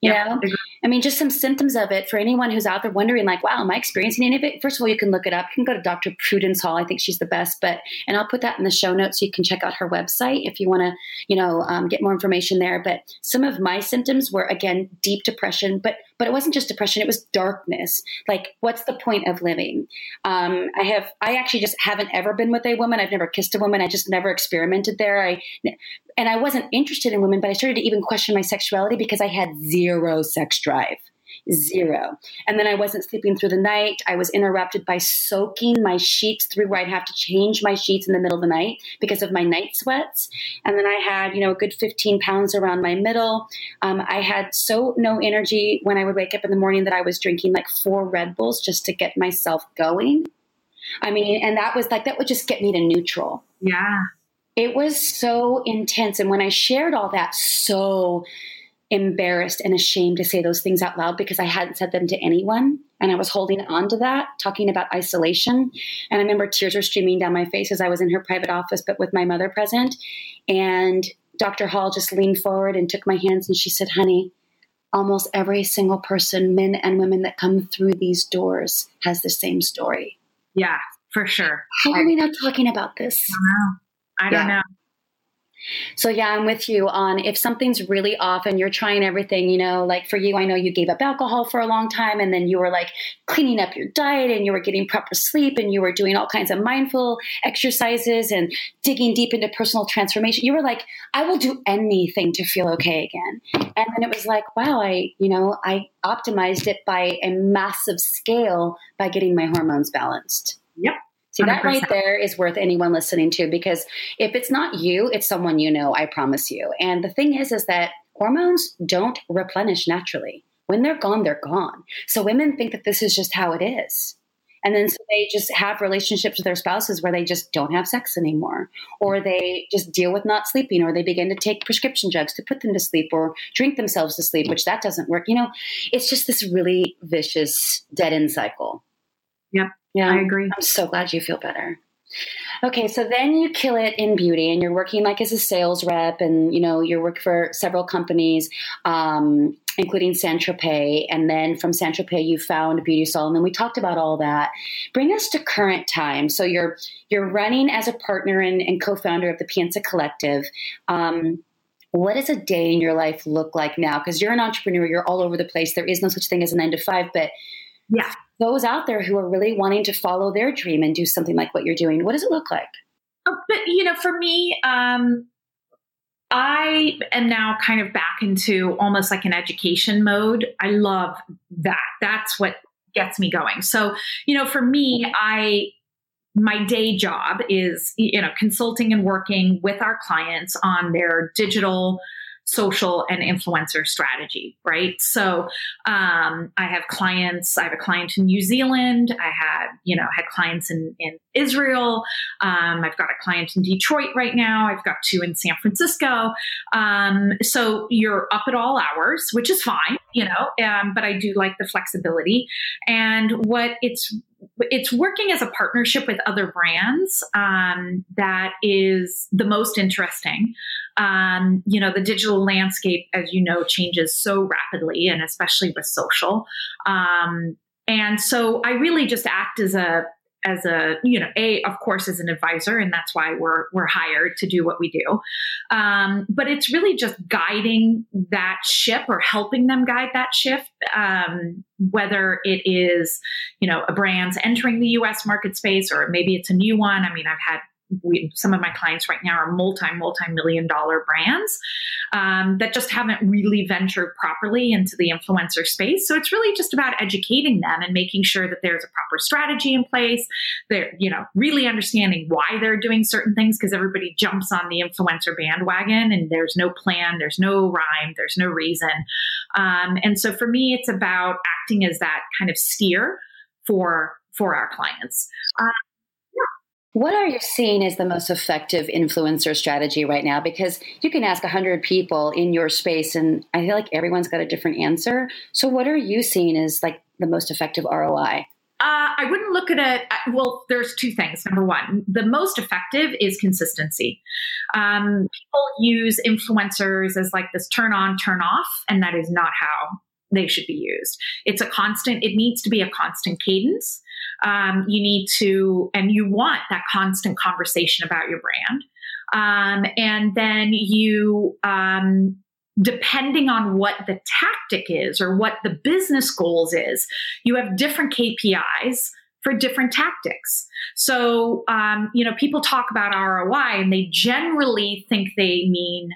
A: You
B: yeah,
A: know,
B: agree.
A: I mean, just some symptoms of it for anyone who's out there wondering, like, wow, am I experiencing any of it? First of all, you can look it up. You can go to Dr. Prudence Hall. I think she's the best. But and I'll put that in the show notes so you can check out her website if you want to, you know, um, get more information there. But some of my symptoms were again deep depression, but but it wasn't just depression; it was darkness. Like, what's the point of living? Um, I have I actually just haven't ever been with a woman. I've never kissed a woman. I just never experimented there. I and I wasn't interested in women, but I started to even question my sexuality because I had zero sex drive. Zero. And then I wasn't sleeping through the night. I was interrupted by soaking my sheets through where I'd have to change my sheets in the middle of the night because of my night sweats. And then I had, you know, a good 15 pounds around my middle. Um, I had so no energy when I would wake up in the morning that I was drinking like four Red Bulls just to get myself going. I mean, and that was like, that would just get me to neutral
B: yeah,
A: it was so intense. And when i shared all that so embarrassed and ashamed to say those things out loud because i hadn't said them to anyone. And i was holding on to that talking about isolation. And i remember tears were streaming down my face as i was in her private office but with my mother present. And dr hall just leaned forward and took my hands and she said honey almost every single person men and women that come through these doors has the same story.
B: Yeah, for sure.
A: how are we not talking about this
B: I don't
A: Yeah.
B: know.
A: So yeah, I'm with you on if something's really off and you're trying everything, you know, like for you, I know you gave up alcohol for a long time and then you were like cleaning up your diet and you were getting proper sleep and you were doing all kinds of mindful exercises and digging deep into personal transformation. You were like, I will do anything to feel okay again. And then it was like, wow, I, you know, I optimized it by a massive scale by getting my hormones balanced.
B: Yep.
A: See, that right there is worth anyone listening to because if it's not you, it's someone you know, I promise you. And the thing is, is that hormones don't replenish naturally. When they're gone, they're gone. So women think that this is just how it is. And then so they just have relationships with their spouses where they just don't have sex anymore, or they just deal with not sleeping, or they begin to take prescription drugs to put them to sleep, or drink themselves to sleep, which that doesn't work. You know, it's just this really vicious dead end cycle.
B: Yep.
A: Yeah.
B: I agree.
A: I'm so glad you feel better. Okay, so then you kill it in beauty, and you're working like as a sales rep, and you know you're working for several companies, um, including Saint Tropez, and then from Saint Tropez you found Beautisol, and then we talked about all that. Bring us to current time. So you're you're running as a partner and, and co-founder of the Pienza Collective. Um, what does a day in your life look like now? Because you're an entrepreneur, you're all over the place. There is no such thing as a nine to five, but
B: Yeah.
A: Those out there who are really wanting to follow their dream and do something like what you're doing, what does it look like?
B: Oh, but you know, for me, um, I am now kind of back into almost like an education mode. I love that. That's what gets me going. So, you know, for me, I my day job is you know consulting and working with our clients on their digital social and influencer strategy right? So um, i have clients i have a client in new zealand. I had you know had clients in, in israel um, i've got a client in detroit right now i've got two in san francisco um, so you're up at all hours which is fine you know um, but i do like the flexibility and what it's it's working as a partnership with other brands um, that is the most interesting. Um, you know, the digital landscape, as you know, changes so rapidly, and especially with social. Um, and so I really just act as a as a you know a of course as an advisor and that's why we're we're hired to do what we do. Um, but it's really just guiding that ship or helping them guide that ship um, whether it is you know a brand's entering the us market space or maybe it's a new one. I mean i've had we, some of my clients right now are multi multi million dollar brands um, that just haven't really ventured properly into the influencer space. So it's really just about educating them and making sure that there's a proper strategy in place they're you know really understanding why they're doing certain things because everybody jumps on the influencer bandwagon and there's no plan there's no rhyme there's no reason. Um, and so for me it's about acting as that kind of steer for for our clients. Uh,
A: What are you seeing as the most effective influencer strategy right now? Because you can ask 100 people in your space, and I feel like everyone's got a different answer. So, what are you seeing as like the most effective ROI?
B: Uh, I wouldn't look at it. Well, there's two things. Number one, the most effective is consistency. Um, people use influencers as like this turn on, turn off, and that is not how they should be used. It's a constant, it needs to be a constant cadence. Um, you need to, and you want that constant conversation about your brand. Um, and then you, um, depending on what the tactic is or what the business goals is, you have different KPIs for different tactics. So, um, you know, people talk about ROI and they generally think they mean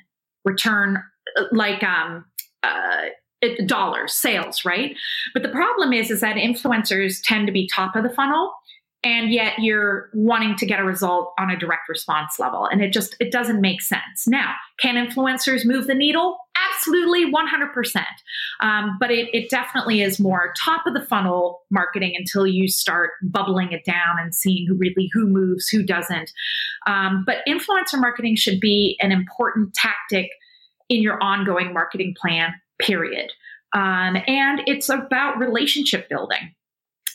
B: return, uh, like um, uh, dollars, sales, right? But the problem is, is that influencers tend to be top of the funnel and yet you're wanting to get a result on a direct response level and it just it doesn't make sense. Now can influencers move the needle? Absolutely 100% um, but it, it definitely is more top of the funnel marketing until you start bubbling it down and seeing who really who moves who doesn't. Um, but influencer marketing should be an important tactic in your ongoing marketing plan period um, and it's about relationship building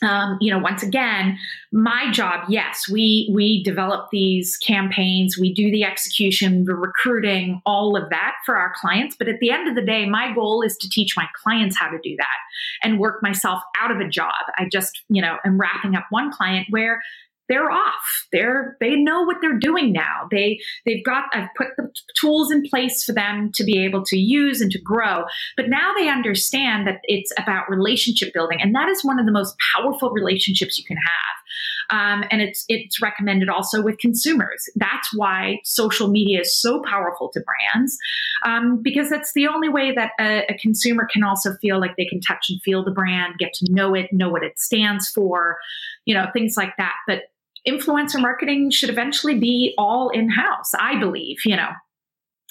B: um, you know, once again, my job, yes, we we develop these campaigns, we do the execution, the recruiting, all of that for our clients. But at the end of the day, my goal is to teach my clients how to do that and work myself out of a job. I just, you know, am wrapping up one client where they're off. They're they know what they're doing now. They they've got I've put the tools in place for them to be able to use and to grow. But now they understand that it's about relationship building, and that is one of the most powerful relationships you can have. Um, and it's it's recommended also with consumers. That's why social media is so powerful to brands um, because that's the only way that a, a consumer can also feel like they can touch and feel the brand, get to know it, know what it stands for, you know, things like that. But influencer marketing should eventually be all in house, I believe, you know.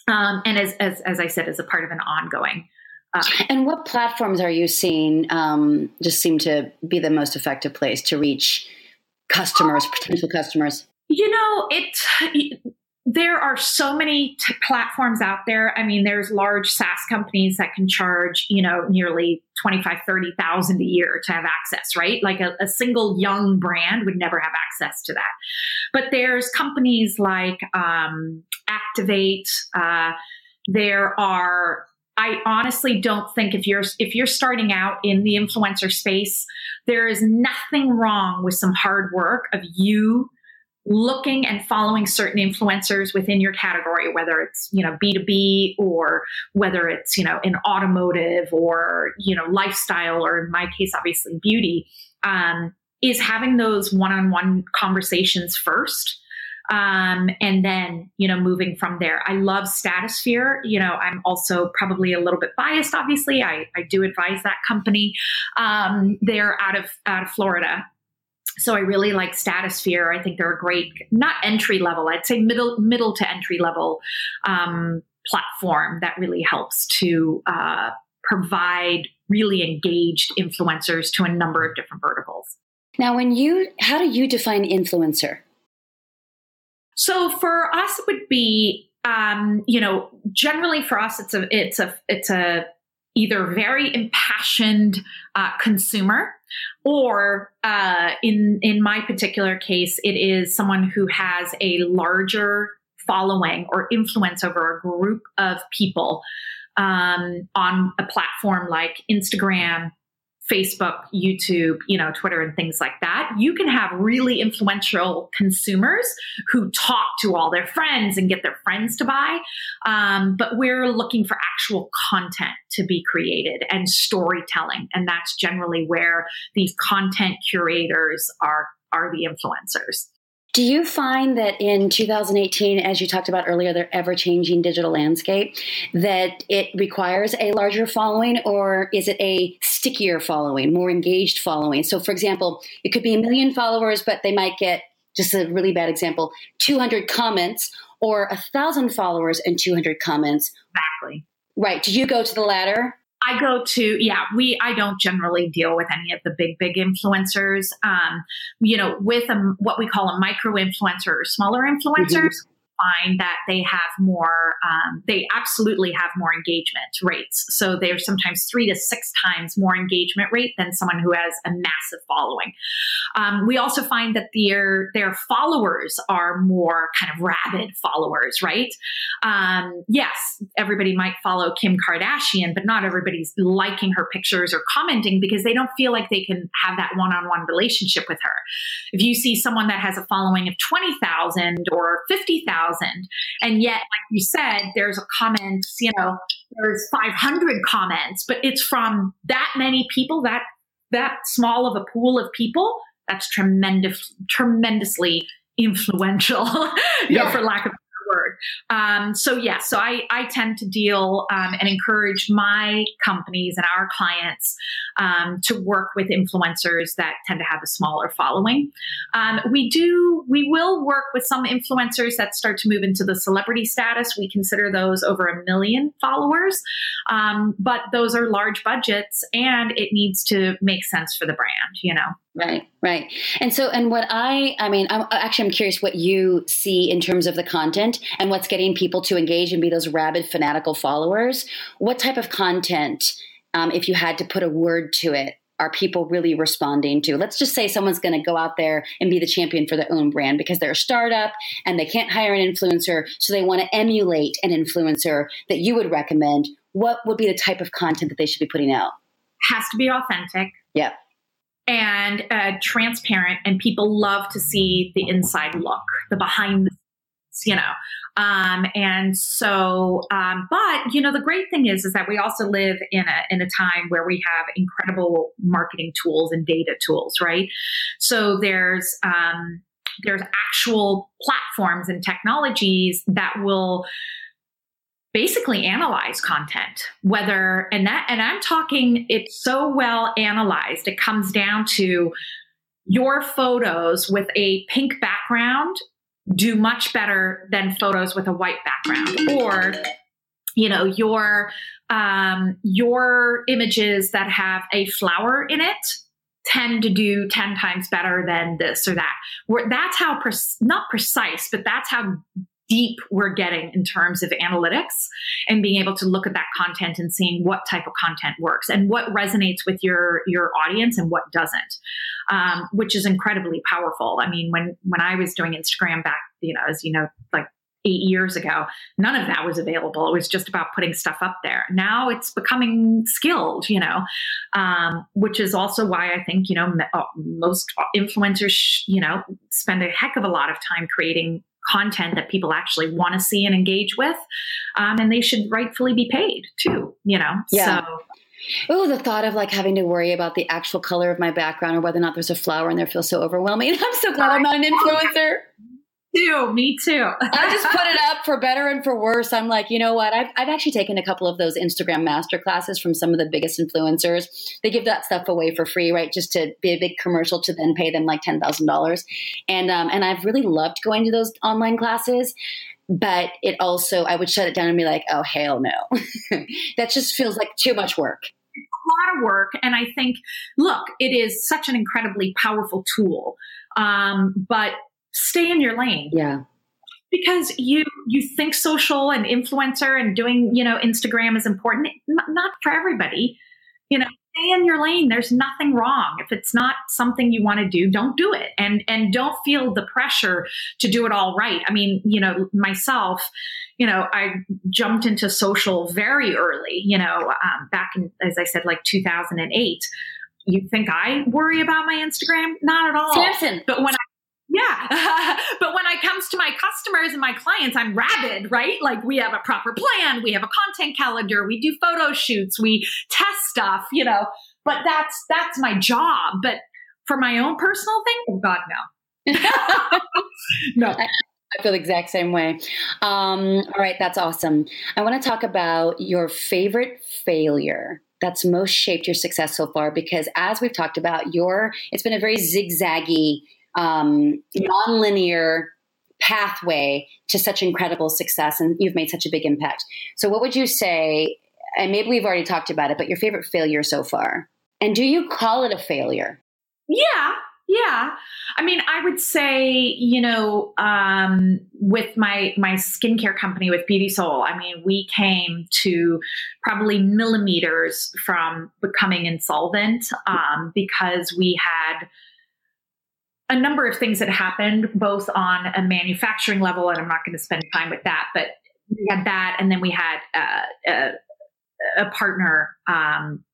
B: Um, and as, as, as I said, as a part of an ongoing.
A: Uh, and what platforms are you seeing um, just seem to be the most effective place to reach customers, potential customers?
B: You know, it there are so many t- platforms out there. I mean, there's large SaaS companies that can charge, you know, nearly 25, 30,000 a year to have access, right? Like a, a, single young brand would never have access to that. But there's companies like um, Activate. Uh, there are I honestly don't think if you're if you're starting out in the influencer space, there is nothing wrong with some hard work of you looking and following certain influencers within your category whether it's you know b2b or whether it's you know in automotive or you know lifestyle or in my case obviously beauty um, is having those one-on-one conversations first um, and then you know moving from there. I love Statusphere you know i'm also probably a little bit biased obviously. I, I do advise that company um, they're out of out of florida so I really like Statusphere. I think they're a great, not entry level, I'd say middle middle to entry level um, platform that really helps to uh, provide really engaged influencers to a number of different verticals.
A: Now, when you, how do you define influencer?
B: So for us, it would be, um, you know, generally for us, it's a, it's a, it's a either very impassioned uh, consumer or uh, in in my particular case it is someone who has a larger following or influence over a group of people um, on a platform like instagram Facebook, YouTube, you know, Twitter and things like that, you can have really influential consumers who talk to all their friends and get their friends to buy. Um, but we're looking for actual content to be created and storytelling. And that's generally where these content curators are, are the influencers.
A: Do you find that in 2018, as you talked about earlier, the ever changing digital landscape, that it requires a larger following or is it a stickier following, more engaged following? So, for example, it could be a million followers, but they might get just a really bad example 200 comments or a thousand followers and 200 comments.
B: Exactly.
A: Right. Do you go to the latter?
B: I go to yeah we I don't generally deal with any of the big big influencers. Um, you know, with a, what we call a micro influencer or smaller influencers. Mm-hmm find that they have more, um, they absolutely have more engagement rates. So they're sometimes three to six times more engagement rate than someone who has a massive following. Um, we also find that their their followers are more kind of rabid followers, right? Um, yes, everybody might follow Kim Kardashian, but not everybody's liking her pictures or commenting because they don't feel like they can have that one on one relationship with her. If you see someone that has a following of 20,000 or 50,000, thousand. And yet, like you said, there's a comment, you know, there's 500 comments, but it's from that many people, that that small of a pool of people. That's tremendous, tremendously influential, *laughs* yeah. know, for lack of. Um, so yes, yeah, so I, I tend to deal um, and encourage my companies and our clients um, to work with influencers that tend to have a smaller following. Um, we do, we will work with some influencers that start to move into the celebrity status. We consider those over a million followers, um, but those are large budgets, and it needs to make sense for the brand. You know.
A: Right, right. And so, and what I, I mean, I'm actually, I'm curious what you see in terms of the content and what's getting people to engage and be those rabid, fanatical followers. What type of content, um, if you had to put a word to it, are people really responding to? Let's just say someone's going to go out there and be the champion for their own brand because they're a startup and they can't hire an influencer, so they want to emulate an influencer that you would recommend. What would be the type of content that they should be putting out?
B: Has to be authentic.
A: Yep
B: and uh, transparent, and people love to see the inside look, the behind the scenes, you know. Um, and so, um, but you know, the great thing is, is that we also live in a in a time where we have incredible marketing tools and data tools, right? So there's um, there's actual platforms and technologies that will basically analyze content whether and that and i'm talking it's so well analyzed. It comes down to your photos with a pink background do much better than photos with a white background. Or you know your um, your images that have a flower in it tend to do 10 times better than this or that. Where, that's how pre- not precise but that's how deep we're getting in terms of analytics and being able to look at that content and seeing what type of content works and what resonates with your your audience and what doesn't um, which is incredibly powerful. I mean when when i was doing instagram back you know as you know like eight years ago none of that was available. It was just about putting stuff up there. Now it's becoming skilled you know um, which is also why i think you know uh, most influencers you know spend a heck of a lot of time creating content that people actually want to see and engage with. Um, and they should rightfully be paid too, you know?
A: Yeah. So. Oh, the thought of like having to worry about the actual color of my background or whether or not there's a flower in there feels so overwhelming. *laughs* I'm so glad I'm not an influencer
B: too. Me too. *laughs*
A: I just put it up for better and for worse. I'm like, you know what? I've, I've actually taken a couple of those Instagram master classes from some of the biggest influencers. They give that stuff away for free, right? Just to be a big commercial to then pay them like ten thousand dollars. And um, and I've really loved going to those online classes. But it also, I would shut it down and be like, oh hell no, *laughs* that just feels like too much work
B: a lot of work. And I think, look, it is such an incredibly powerful tool. Um, but stay in your lane.
A: Yeah.
B: Because you you think social and influencer and doing you know Instagram is important, not for everybody. You know, stay in your lane. There's nothing wrong. If it's not something you want to do, don't do it. And and don't feel the pressure to do it all right. I mean, you know, myself, you know, I jumped into social very early. You know, um, back in as I said, like 2008 you think I worry about my Instagram? Not at all.
A: Samson.
B: But when I yeah. *laughs* but when it comes to my customers and my clients, I'm rabid, right? Like we have a proper plan, we have a content calendar, we do photo shoots, we test stuff, you know. But that's that's my job. But for my own personal thing, oh God, no. *laughs*
A: no. I feel the exact same way. Um, all right, that's awesome. I want to talk about your favorite failure that's most shaped your success so far because as we've talked about, your it's been a very zigzaggy um, nonlinear pathway to such incredible success and you've made such a big impact. So, what would you say and maybe we've already talked about it, but your favorite failure so far. And do you call it a failure?
B: Yeah, yeah. I mean, I would say, you know, um, with my my skincare company with Beautisol, I mean, we came to probably millimeters from becoming insolvent um, because we had a number of things that happened both on a manufacturing level, and I'm not going to spend time with that, but we had that, and then we had uh, a, a, partner um,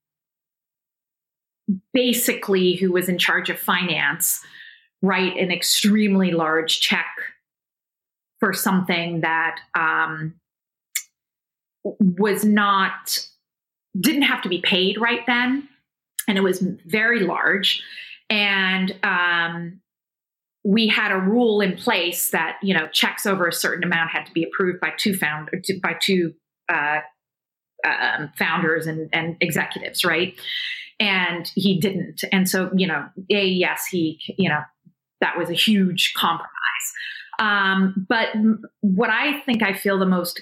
B: basically who was in charge of finance write an extremely large check for something that um, was not didn't have to be paid right then and it was very large. And um, we had a rule in place that you know checks over a certain amount had to be approved by two found by two uh, um, founders and, and executives right and he didn't. And so, you know, a yes, he, you know, that was a huge compromise. Um, but what I think I feel the most,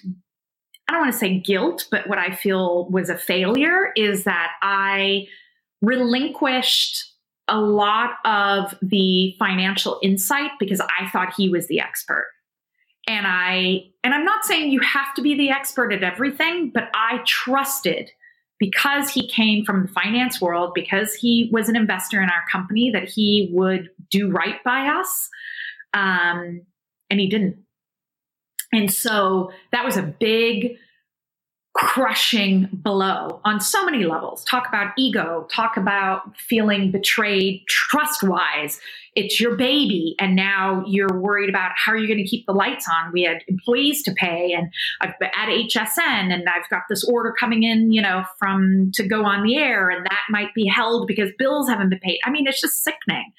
B: I don't want to say guilt, but what I feel was a failure is that I relinquished a lot of the financial insight because I thought he was the expert. And I, and I'm not saying you have to be the expert at everything, but I trusted because he came from the finance world, because he was an investor in our company, that he would do right by us. Um, and he didn't. And so that was a big crushing blow on so many levels. Talk about ego, talk about feeling betrayed trust wise. It's your baby, and now you're worried about how are you going to keep the lights on. We had employees to pay, and I've at HSN, and I've got this order coming in, you know, from to go on the air, and that might be held because bills haven't been paid. I mean, it's just sickening.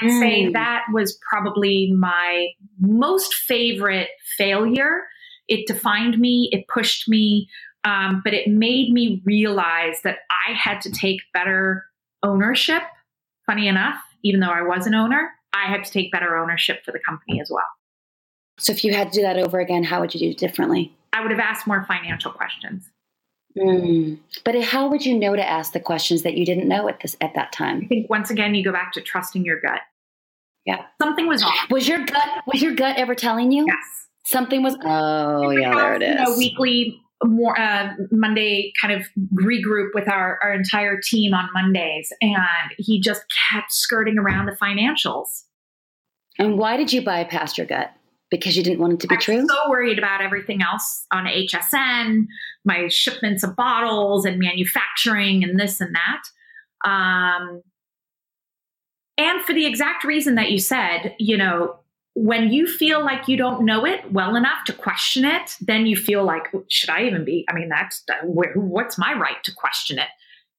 B: And I'd mm. say that was probably my most favorite failure it defined me, it pushed me, um, but it made me realize that I had to take better ownership. Funny enough, even though I was an owner, I had to take better ownership for the company as well.
A: So, if you had to do that over again, how would you do it differently?
B: I would have asked more financial questions.
A: Mm. But how would you know to ask the questions that you didn't know at this at that time?
B: I think once again you go back to trusting your gut.
A: Yeah,
B: something was off.
A: Was your gut was your gut ever telling you?
B: Yes.
A: Something was. Oh, yeah, there it is.
B: Know, weekly more uh, Monday kind of regroup with our, our entire team on Mondays, and he just kept skirting around the financials.
A: And why did you bypass your gut? Because you didn't want it to be
B: I'm
A: true.
B: So worried about everything else on HSN, my shipments of bottles and manufacturing and this and that. Um, and for the exact reason that you said, you know, when you feel like you don't know it well enough to question it, then you feel like, should I even be? I mean, that's what's my right to question it?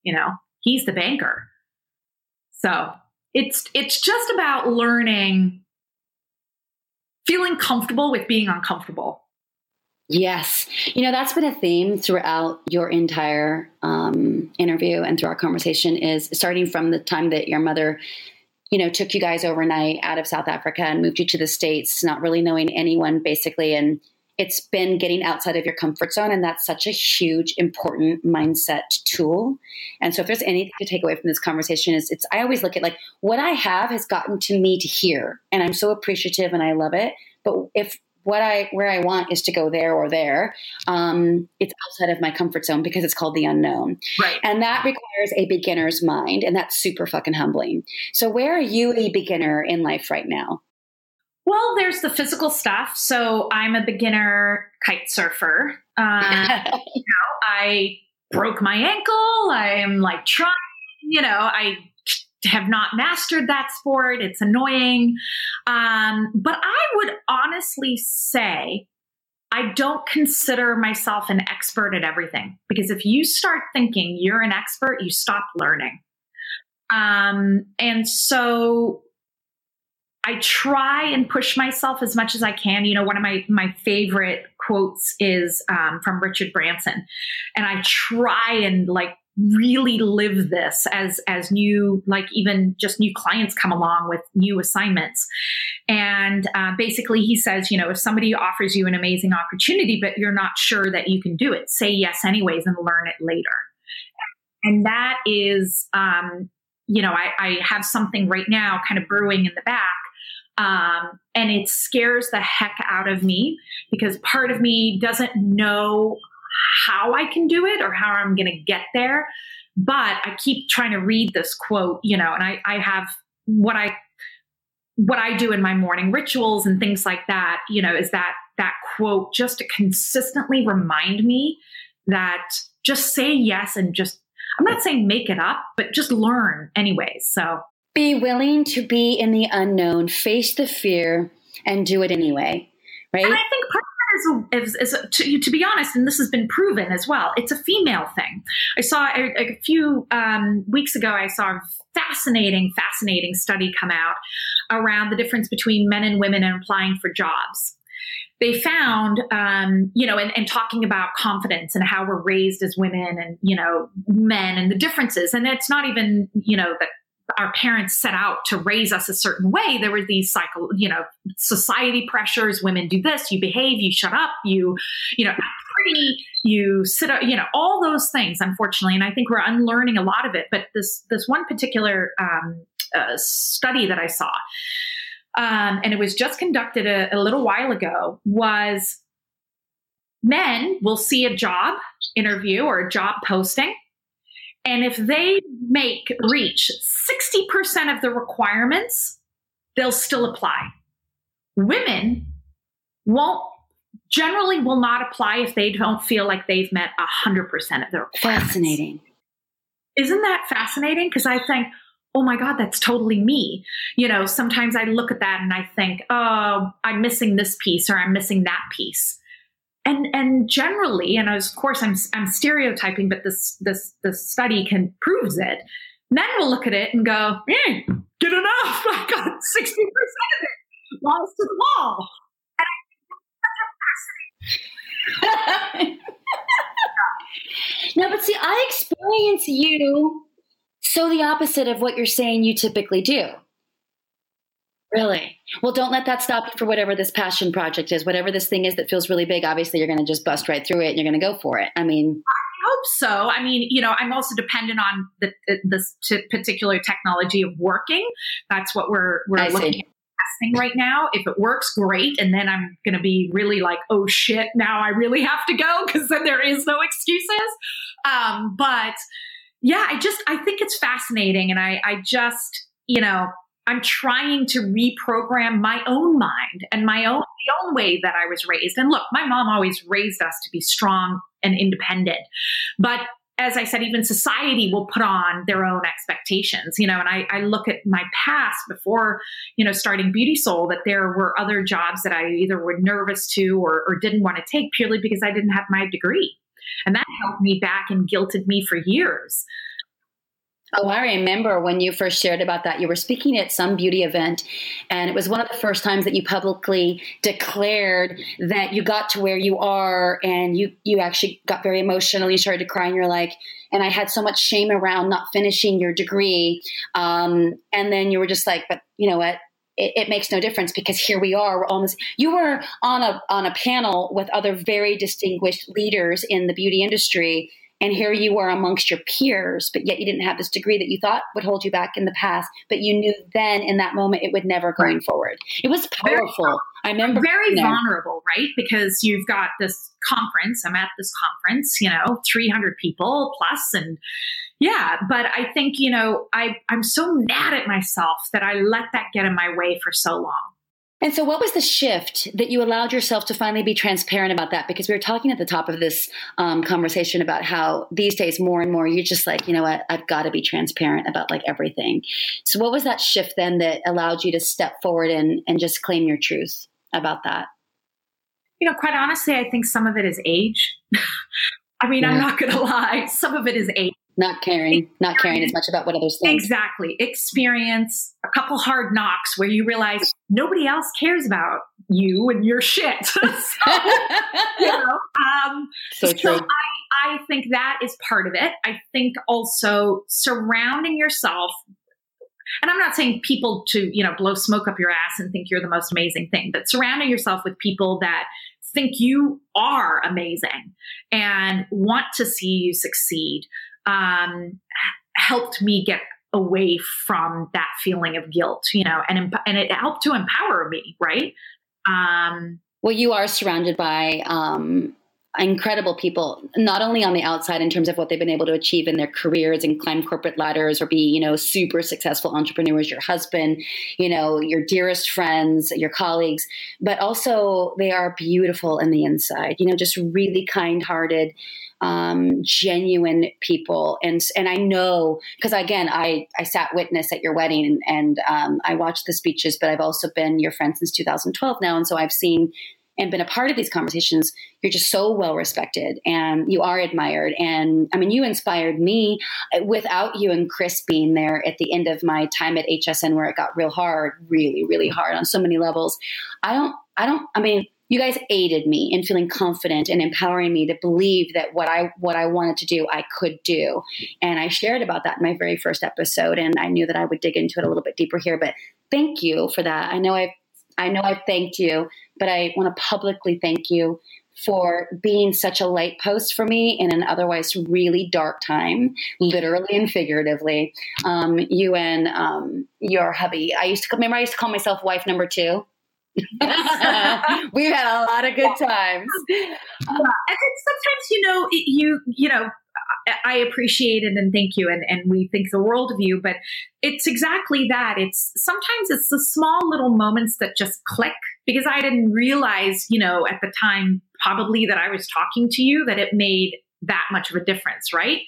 B: You know, he's the banker. So it's it's just about learning, feeling comfortable with being uncomfortable.
A: Yes. You know, that's been a theme throughout your entire um, interview and through our conversation is starting from the time that your mother you know, took you guys overnight out of South Africa and moved you to the States, not really knowing anyone basically. And it's been getting outside of your comfort zone. And that's such a huge, important mindset tool. And so if there's anything to take away from this conversation is it's, I always look at like what I have has gotten to me to here. And I'm so appreciative and I love it. But if what I where I want is to go there or there. Um, it's outside of my comfort zone because it's called the unknown,
B: right?
A: And that requires a beginner's mind, and that's super fucking humbling. So, where are you a beginner in life right now?
B: Well, there's the physical stuff. So I'm a beginner kite surfer. Uh, *laughs* you know, I broke my ankle. I'm like trying. You know, I have not mastered that sport. It's annoying. Um, but I would honestly say I don't consider myself an expert at everything because if you start thinking you're an expert, you stop learning. Um, and so I try and push myself as much as I can. You know, one of my my favorite quotes is um, from Richard Branson, and I try and like really live this as as new like even just new clients come along with new assignments And uh, basically, he says, you know, if somebody offers you an amazing opportunity, but you're not sure that you can do it, say yes anyways and learn it later. And that is, um, you know, I, I have something right now kind of brewing in the back um, and it scares the heck out of me because part of me doesn't know how I can do it or how I'm going to get there. But I keep trying to read this quote, you know, and I, I have what I what I do in my morning rituals and things like that, you know, is that that quote just to consistently remind me that just say yes and just I'm not saying make it up, but just learn anyways. So
A: be willing to be in the unknown, face the fear, and do it anyway. Right.
B: And I think part is, is, is to, to, be honest, and this has been proven as well, it's a female thing. I saw a, a few um, weeks ago, I saw a fascinating, fascinating study come out around the difference between men and women in applying for jobs they found, um, you know, and, and, talking about confidence and how we're raised as women and, you know, men and the differences. And it's not even, you know, that our parents set out to raise us a certain way. There were these cycle you know society pressures. Women do this you behave you shut up you you know pretty you sit up you know all those things unfortunately. And i think we're unlearning a lot of it. But this this one particular um, uh, study that i saw um, and it was just conducted a, a little while ago was men will see a job interview or a job posting and if they make reach 60% of the requirements, they'll still apply. Women won't generally will not apply if they don't feel like they've met 100% of the requirements.
A: Fascinating.
B: Isn't that fascinating? Because I think, oh my God, that's totally me. You know, sometimes I look at that and I think, oh, I'm missing this piece or I'm missing that piece and and generally, and of course I'm I'm stereotyping, but this this this study can proves it. Men will look at it and go, eh, "Good enough! *laughs* I got sixty percent of it, balls to the wall." *laughs*
A: no, but see, I experience you so the opposite of what you're saying you typically do. Really? Well, don't let that stop you for whatever this passion project is. Whatever this thing is that feels really big, obviously you're going to just bust right through it and you're going to go for it. I mean,
B: hope so. I mean, you know, I'm also dependent on the, this particular technology of working. That's what we're we're I looking see. at testing right now. If it works, great. And then I'm going to be really like, oh shit, now I really have to go because then there is no excuses. Um, but yeah, I just I think it's fascinating, and I I just you know I'm trying to reprogram my own mind and my own the own way that I was raised. And look, my mom always raised us to be strong and independent. But as I said, even society will put on their own expectations, you know, and I, I, look at my past before, you know, starting Beautisol, that there were other jobs that I either were nervous to or, or didn't want to take purely because I didn't have my degree. And that held me back and guilted me for years.
A: Oh, I remember when you first shared about that. You were speaking at some beauty event, and it was one of the first times that you publicly declared that you got to where you are, and you you actually got very emotional. You started to cry, and you're like, and I had so much shame around not finishing your degree. Um, and then you were just like, but you know what? It, it, makes no difference because here we are. We're almost. You were on a on a panel with other very distinguished leaders in the beauty industry and here you were amongst your peers, but yet you didn't have this degree that you thought would hold you back in the past, but you knew then in that moment it would never going right. forward. It was powerful. Very, I remember
B: very vulnerable, right? Because you've got this conference. I'm at this conference, you know, 300 people plus, and yeah. But I think you know, I I'm so mad at myself that I let that get in my way for so long.
A: And so, what was the shift that you allowed yourself to finally be transparent about that? Because we were talking at the top of this um, conversation about how these days, more and more, you're just like, you know what, I've got to be transparent about like everything. So, what was that shift then that allowed you to step forward and, and just claim your truth about that?
B: You know, quite honestly, I think some of it is age. *laughs* I mean, yeah. I'm not going to lie, some of it is age
A: not caring, not caring as much about what others think.
B: Exactly. Experience a couple hard knocks where you realize nobody else cares about you and your shit. *laughs* so, you *laughs* know, um,
A: so, so
B: I, I think that is part of it. I think also surrounding yourself and I'm not saying people to, you know, blow smoke up your ass and think you're the most amazing thing, but surrounding yourself with people that think you are amazing and want to see you succeed um, helped me get away from that feeling of guilt, you know, and and it helped to empower me, right?
A: Um, well, you are surrounded by um, incredible people, not only on the outside in terms of what they've been able to achieve in their careers and climb corporate ladders or be, you know, super successful entrepreneurs, your husband, you know, your dearest friends, your colleagues, but also they are beautiful in the inside, you know, just really kind hearted. Um, genuine people, and and I know because again, I I sat witness at your wedding, and, um, I watched the speeches, but I've also been your friend since 2012 now, and so I've seen and been a part of these conversations, you're just so well respected and you are admired. And I mean, you inspired me without you and Chris being there at the end of my time at HSN where it got real hard, really, really hard on so many levels. I don't, I don't, I mean, you guys aided me in feeling confident and empowering me to believe that what I what I wanted to do I could do. And I shared about that in my very first episode and I knew that I would dig into it a little bit deeper here, but thank you for that. I know I've I know I've thanked you, but I want to publicly thank you for being such a light post for me in an otherwise really dark time, literally and figuratively. Um, you and um, your hubby. I used to remember I used to call myself wife number two. *laughs* We've had a lot of good times.
B: Yeah. And sometimes, you know, you you know, I appreciate it and thank you, and, and we think the world of you. But it's exactly that. It's sometimes it's the small little moments that just click because I didn't realize, you know, at the time probably that I was talking to you that it made that much of a difference, right?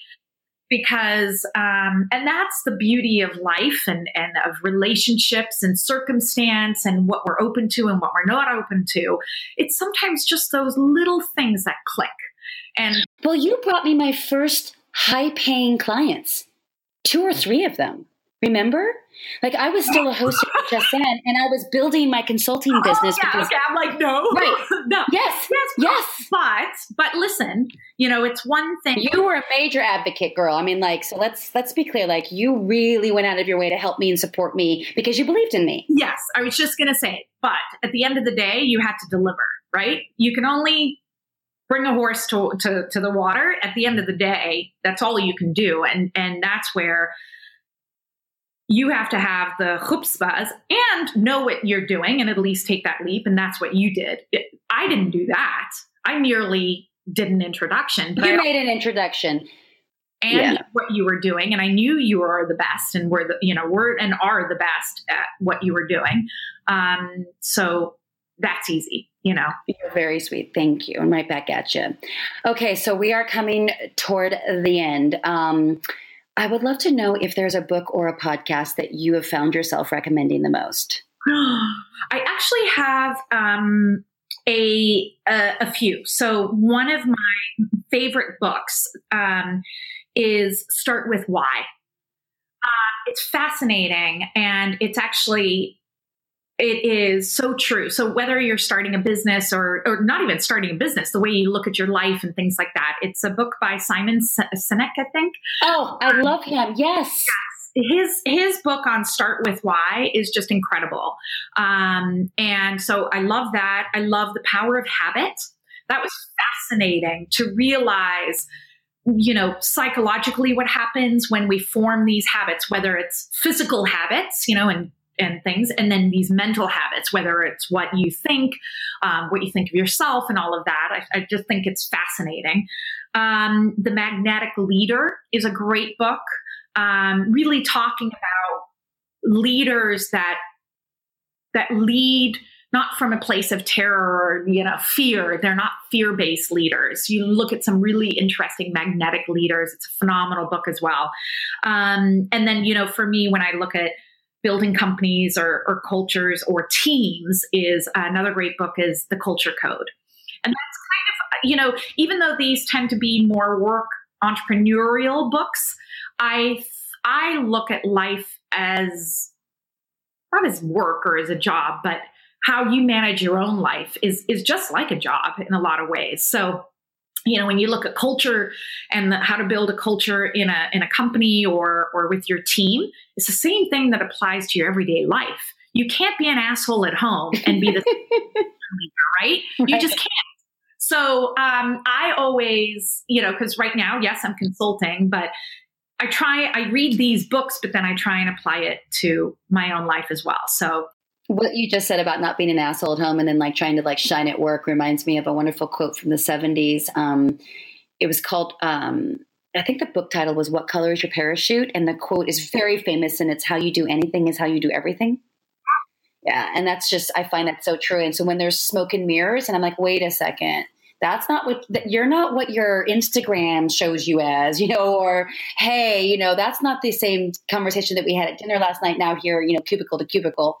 B: Because, um, and that's the beauty of life and, and of relationships and circumstance and what we're open to and what we're not open to. It's sometimes just those little things that click and
A: well, you brought me my first high paying clients, two or three of them. Remember? Like I was still a host at *laughs* HSN and I was building my consulting oh, business.
B: Oh, yeah, because, okay. I'm like, no.
A: Right. *laughs* no. Yes. Yes. Yes.
B: But but listen, you know, it's one thing.
A: You were a major advocate, girl. I mean, like, so let's let's be clear. Like you really went out of your way to help me and support me because you believed in me.
B: Yes. I was just gonna say, but at the end of the day, you had to deliver, right? You can only bring a horse to, to, to the water at the end of the day that's all you can do and and that's where you have to have the chutzpahs and know what you're doing and at least take that leap and that's what you did it, i didn't do that i merely did an introduction
A: you made an introduction
B: and yeah. what you were doing and i knew you were the best and were the you know were and are the best at what you were doing um, so that's easy you know.
A: You're very sweet. Thank you. I'm right back at you. Okay, so we are coming toward the end. Um, I would love to know if there's a book or a podcast that you have found yourself recommending the most. *gasps*
B: I actually have um, a, a, a few. So one of my favorite books um, is Start with Why. Uh, it's fascinating, and it's actually it is so true. So whether you're starting a business or or not even starting a business, the way you look at your life and things like that. It's a book by Simon Sinek, I think.
A: Oh, I um, love him. Yes.
B: Yes. His his book on Start with Why is just incredible. Um, and so I love that. I love the power of habit. That was fascinating to realize you know, psychologically what happens when we form these habits, whether it's physical habits, you know, and and things. And then these mental habits whether it's what you think um, what you think of yourself and all of that i, I just think it's fascinating. Um, the magnetic leader is a great book um, really talking about leaders that that lead not from a place of terror or you know fear. They're not fear-based leaders. You look at some really interesting magnetic leaders. It's a phenomenal book as well. Um, and then you know for me when i look at building companies or, or cultures or teams is uh, another great book is the culture code. And that's kind of you know even though these tend to be more work entrepreneurial books i i look at life as not as work or as a job but how you manage your own life is is just like a job in a lot of ways. So you know when you look at culture and the, how to build a culture in a in a company or or with your team it's the same thing that applies to your everyday life. You can't be an asshole at home and be the leader, *laughs* right? You just can't. So um, i always you know because right now yes i'm consulting but i try i read these books but then i try and apply it to my own life as well. So
A: what you just said about not being an asshole at home and then like trying to like shine at work reminds me of a wonderful quote from the 70s. Um, it was called, um, I think the book title was What Color is Your Parachute? And the quote is very famous and it's how you do anything is how you do everything. Yeah. And that's just, I find that so true. And so when there's smoke and mirrors and I'm like, wait a second, that's not what you're not what your Instagram shows you as, *laughs* you know, or hey, you know, that's not the same conversation that we had at dinner last night. Now here, you know, cubicle to cubicle.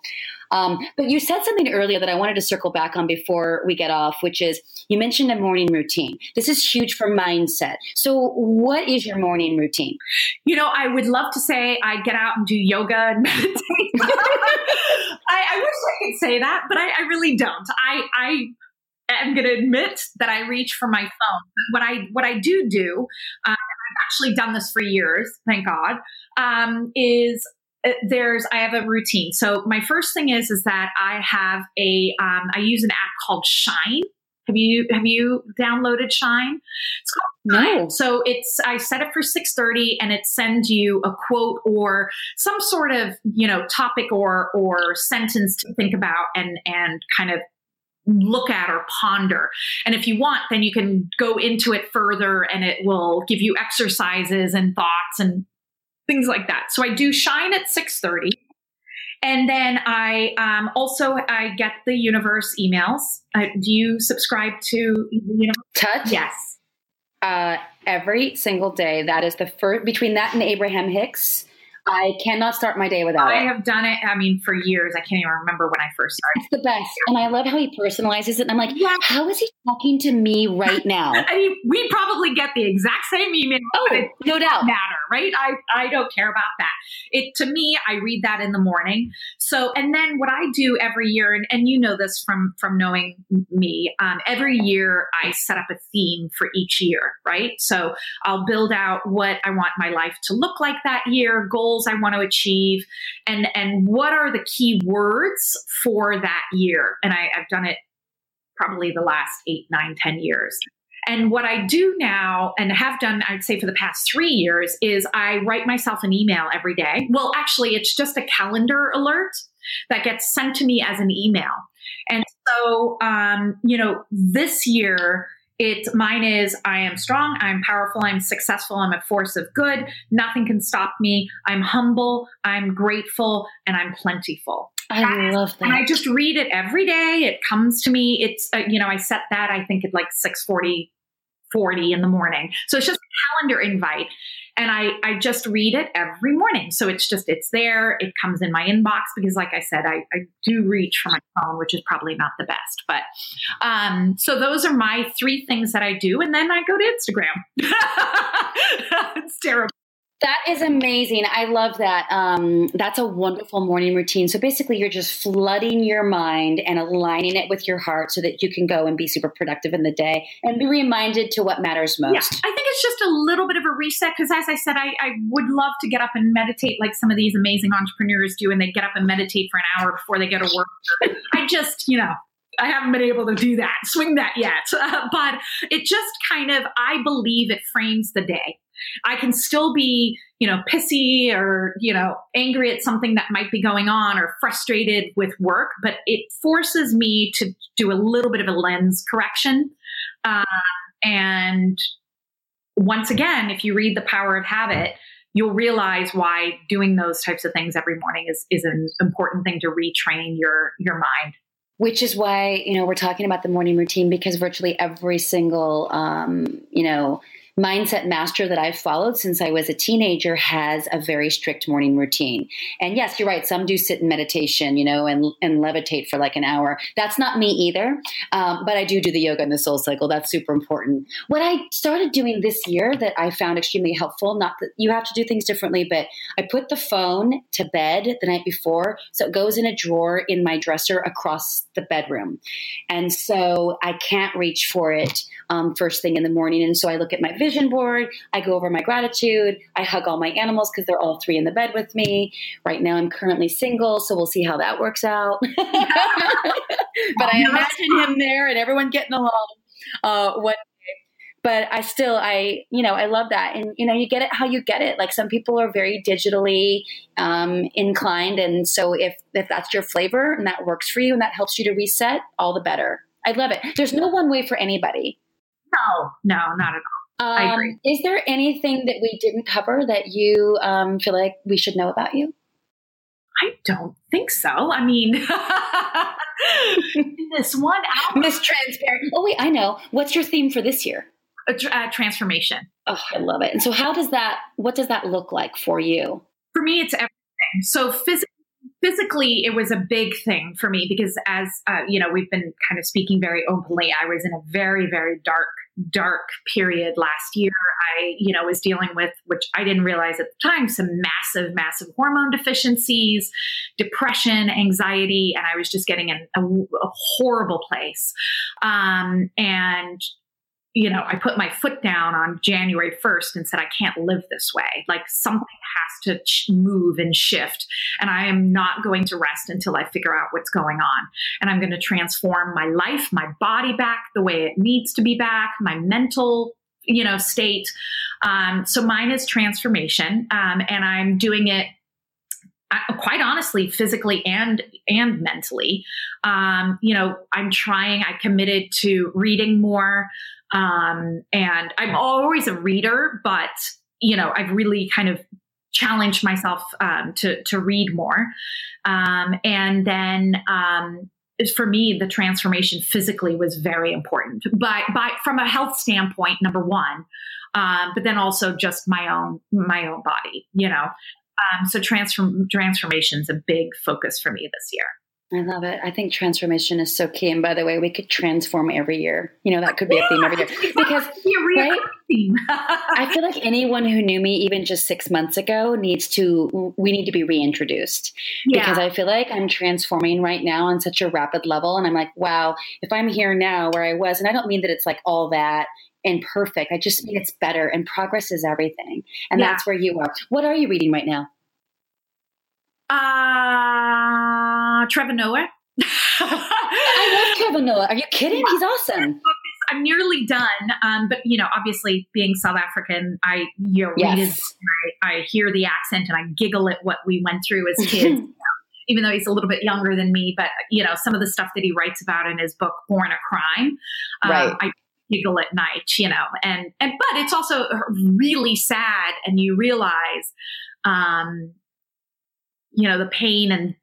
A: Um, but you said something earlier that I wanted to circle back on before we get off, which is you mentioned a morning routine. This is huge for mindset. So, what is your morning routine?
B: You know, I would love to say I get out and do yoga and *laughs* meditate. I, I, wish I could say that, but I, I really don't. I, I am going to admit that I reach for my phone. What I what I do do, uh, I've actually done this for years, thank God, um, is there's I have a routine. So my first thing is is that I have a um, I use an app called Shine. Have you have you downloaded Shine? It's called
A: no.
B: So it's I set it for 6:30 and it sends you a quote or some sort of, you know, topic or or sentence to think about and and kind of look at or ponder. And if you want, then you can go into it further and it will give you exercises and thoughts and things like that. So I do shine at 6:30. And then I um, also I get the universe emails. Uh, do you subscribe to you know
A: Touch?
B: Yes.
A: Uh, every single day. That is the first between that and Abraham Hicks. I cannot start my day without
B: I
A: it.
B: I have done it, I mean, for years. I can't even remember when I first started.
A: It's the best. And I love how he personalizes it. And I'm like, yeah. how is he talking to me right now? *laughs*
B: I mean, we probably get the exact same email.
A: Oh, no doubt.
B: Matter, right? I, I don't care about that. It to me, I read that in the morning. So, and then what I do every year, and, and you know this from from knowing me, um, every year I set up a theme for each year, right? So I'll build out what I want my life to look like that year, goals goals I want to achieve and and what are the key words for that year. And I, I've done it probably the last eight, nine, ten years. And what I do now and have done, I'd say for the past three years, is I write myself an email every day. Well, actually, it's just a calendar alert that gets sent to me as an email. And so, um, you know, this year, it mine is I am strong, I'm powerful, I'm successful, I'm a force of good. Nothing can stop me. I'm humble, I'm grateful, and I'm plentiful.
A: I love that.
B: And I just read it every day. It comes to me. It's uh, you know I set that I think at like 6:40 40 in the morning. So it's just a calendar invite and I, I just read it every morning. So it's just, it's there. It comes in my inbox because, like I said, I, I do reach for my phone, which is probably not the best. But um, so those are my three things that I do. And then I go to Instagram. *laughs* it's terrible.
A: That is amazing. I love that. Um, that's a wonderful morning routine. So basically, you're just flooding your mind and aligning it with your heart so that you can go and be super productive in the day and be reminded to what matters most.
B: Yeah, I think it's just a little bit of a reset because, as I said, I, I would love to get up and meditate like some of these amazing entrepreneurs do, and they get up and meditate for an hour before they go to work. I just, you know, I haven't been able to do that, swing that yet. *laughs* Uh, but it just kind of, I believe it frames the day. I can still be, you know, pissy or, you know, angry at something that might be going on or frustrated with work, but it forces me to do a little bit of a lens correction. Uh, and once again, if you read The Power of Habit, you'll realize why doing those types of things every morning is, is an important thing to retrain your, your mind
A: which is why you know we're talking about the morning routine because virtually every single um, you know mindset master that I've followed since I was a teenager has a very strict morning routine. And yes, you're right. Some do sit in meditation, you know, and, and levitate for like an hour. That's not me either. Um, but I do do the yoga and the soul cycle. That's super important. What I started doing this year that I found extremely helpful, not that you have to do things differently, but I put the phone to bed the night before. So it goes in a drawer in my dresser across the bedroom. And so I can't reach for it um, first thing in the morning. And so I look at my vision board, I go over my gratitude, I hug all my animals because they're all three in the bed with me. Right now, I'm currently single, so we'll see how that works out. *laughs* but I imagine him there and everyone getting along uh, one but I still I you know I love that. And you know you get it how you get it. Like some people are very digitally um, inclined. And so if if that's your flavor and that works for you and that helps you to reset all the better. I love it. There's no one way for anybody
B: no, no, not at all. Um, I agree.
A: Is there anything that we didn't cover that you um, feel like we should know about you?
B: I don't think so. I mean, *laughs* this one *laughs*
A: hour. Miss Transparent. Oh, wait, I know. What's your theme for this year?
B: A, uh, transformation.
A: Oh, I love it. And so, how does that, what does that look like for you?
B: For me, it's everything. So, physically, physically it was a big thing for me because as uh, you know we've been kind of speaking very openly i was in a very very dark dark period last year i you know was dealing with which i didn't realize at the time some massive massive hormone deficiencies depression anxiety and i was just getting in a, a horrible place. Um, and you know, I put my foot down on January 1st and said, I can't live this way. Like something has to ch- move and shift. And I am not going to rest until I figure out what's going on. And I'm going to transform my life, my body back the way it needs to be back, my mental, you know, state. Um, so mine is transformation. Um, and I'm doing it quite honestly physically and and mentally um, you know i'm trying i committed to reading more um, and I'm always a reader, but you know, I've really kind of challenged myself um, to to read more. Um, and then um, for me, the transformation physically was very important. But by from a health standpoint, number one, um, but then also just my own my own body, you know. Um, so transform transformation is a big focus for me this year.
A: I love it. I think transformation is so key. And by the way, we could transform every year. You know, that could be yeah, a theme every year. *laughs* Because right, *laughs* I feel like anyone who knew me even just six months ago needs to, we need to be reintroduced. Yeah. Because I feel like I'm transforming right now on such a rapid level. And I'm like, wow, if I'm here now where I was, and I don't mean that it's like all that and perfect. I just mean it's better and progress is everything. And yeah. that's where you are. What are you reading right now?
B: Uh, Trevor Noah. *laughs*
A: I love Trevor Noah. Are you kidding? He's awesome.
B: I'm nearly done. Um, but you know, obviously being South African, I you know, yes. read his, I, I, hear the accent and I giggle at what we went through as kids. *laughs* you know, even though he's a little bit younger than me, but you know, some of the stuff that he writes about in his book Born a Crime, um, right. I giggle at night, you know, and and but it's also really sad, and you realize um, you know, the pain and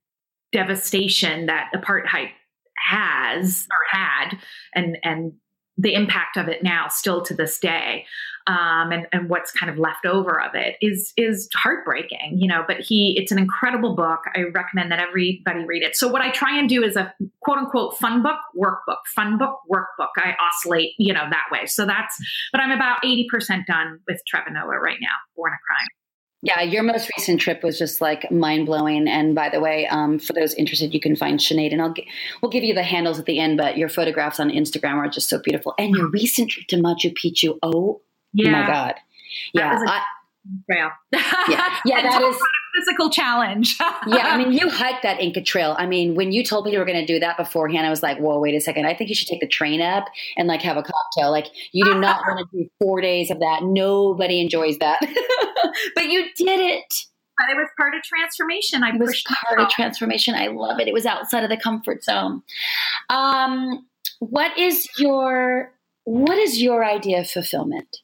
B: devastation that apartheid has or had and and the impact of it now still to this day um, and, and what's kind of left over of it is is heartbreaking you know but he it's an incredible book. I recommend that everybody read it. So what i try and do is a quote unquote fun book workbook fun book workbook. I oscillate you know that way. So that's but i'm about 80% done with trevor noah right now born a crime
A: yeah, your most recent trip was just like mind blowing. And by the way, um, for those interested, you can find Sinead, and I'll g- we'll give you the handles at the end. But your photographs on Instagram are just so beautiful. And your recent trip to Machu Picchu, oh yeah. my god, yeah,
B: I, trail. *laughs*
A: yeah, yeah, that is
B: physical challenge. *laughs*
A: yeah, I mean, you hiked that Inca Trail. I mean, when you told me you were going to do that beforehand, I was like, "Whoa, wait a second! I think you should take the train up and like have a cocktail. Like, you do not want to do four days of that. Nobody enjoys that, *laughs* but you did it."
B: But it was part of transformation. I
A: it was part of transformation. I love it. It was outside of the comfort zone. Um, what is your what is your idea of fulfillment?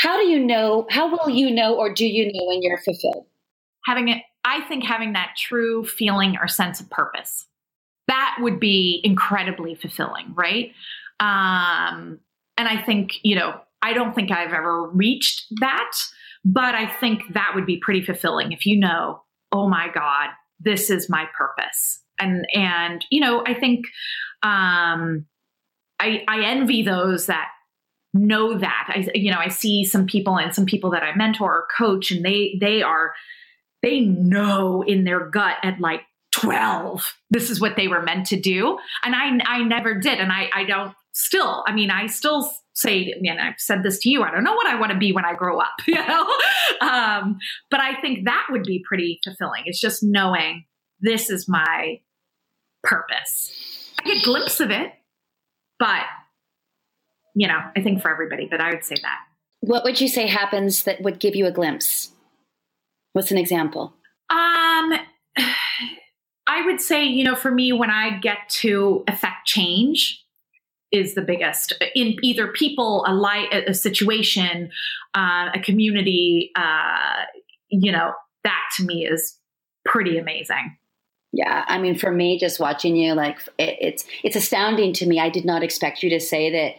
A: How do you know? How will you know, or do you know when you're fulfilled?
B: Having it, I think having that true feeling or sense of purpose, that would be incredibly fulfilling, right? Um, and I think, you know, I don't think I've ever reached that, but I think that would be pretty fulfilling if you know, oh my God, this is my purpose. And and you know, I think um I I envy those that know that. I you know, I see some people and some people that I mentor or coach and they they are they know in their gut at like 12 this is what they were meant to do. And i i never did. And i i don't still i mean i still say and i've said this to you i don't know what i want to be when i grow up *laughs* you know? Um, but i think that would be pretty fulfilling. It's just knowing this is my purpose. I get a glimpse of it but you know i think for everybody but i would say that
A: what would you say happens that would give you a glimpse what's an example
B: um *sighs* I would say, you know, for me, when I get to affect change, is the biggest in either people, a light, a situation, uh, a community. Uh, you know, that to me is pretty amazing.
A: Yeah, I mean, for me, just watching you, like it, it's it's astounding to me. I did not expect you to say that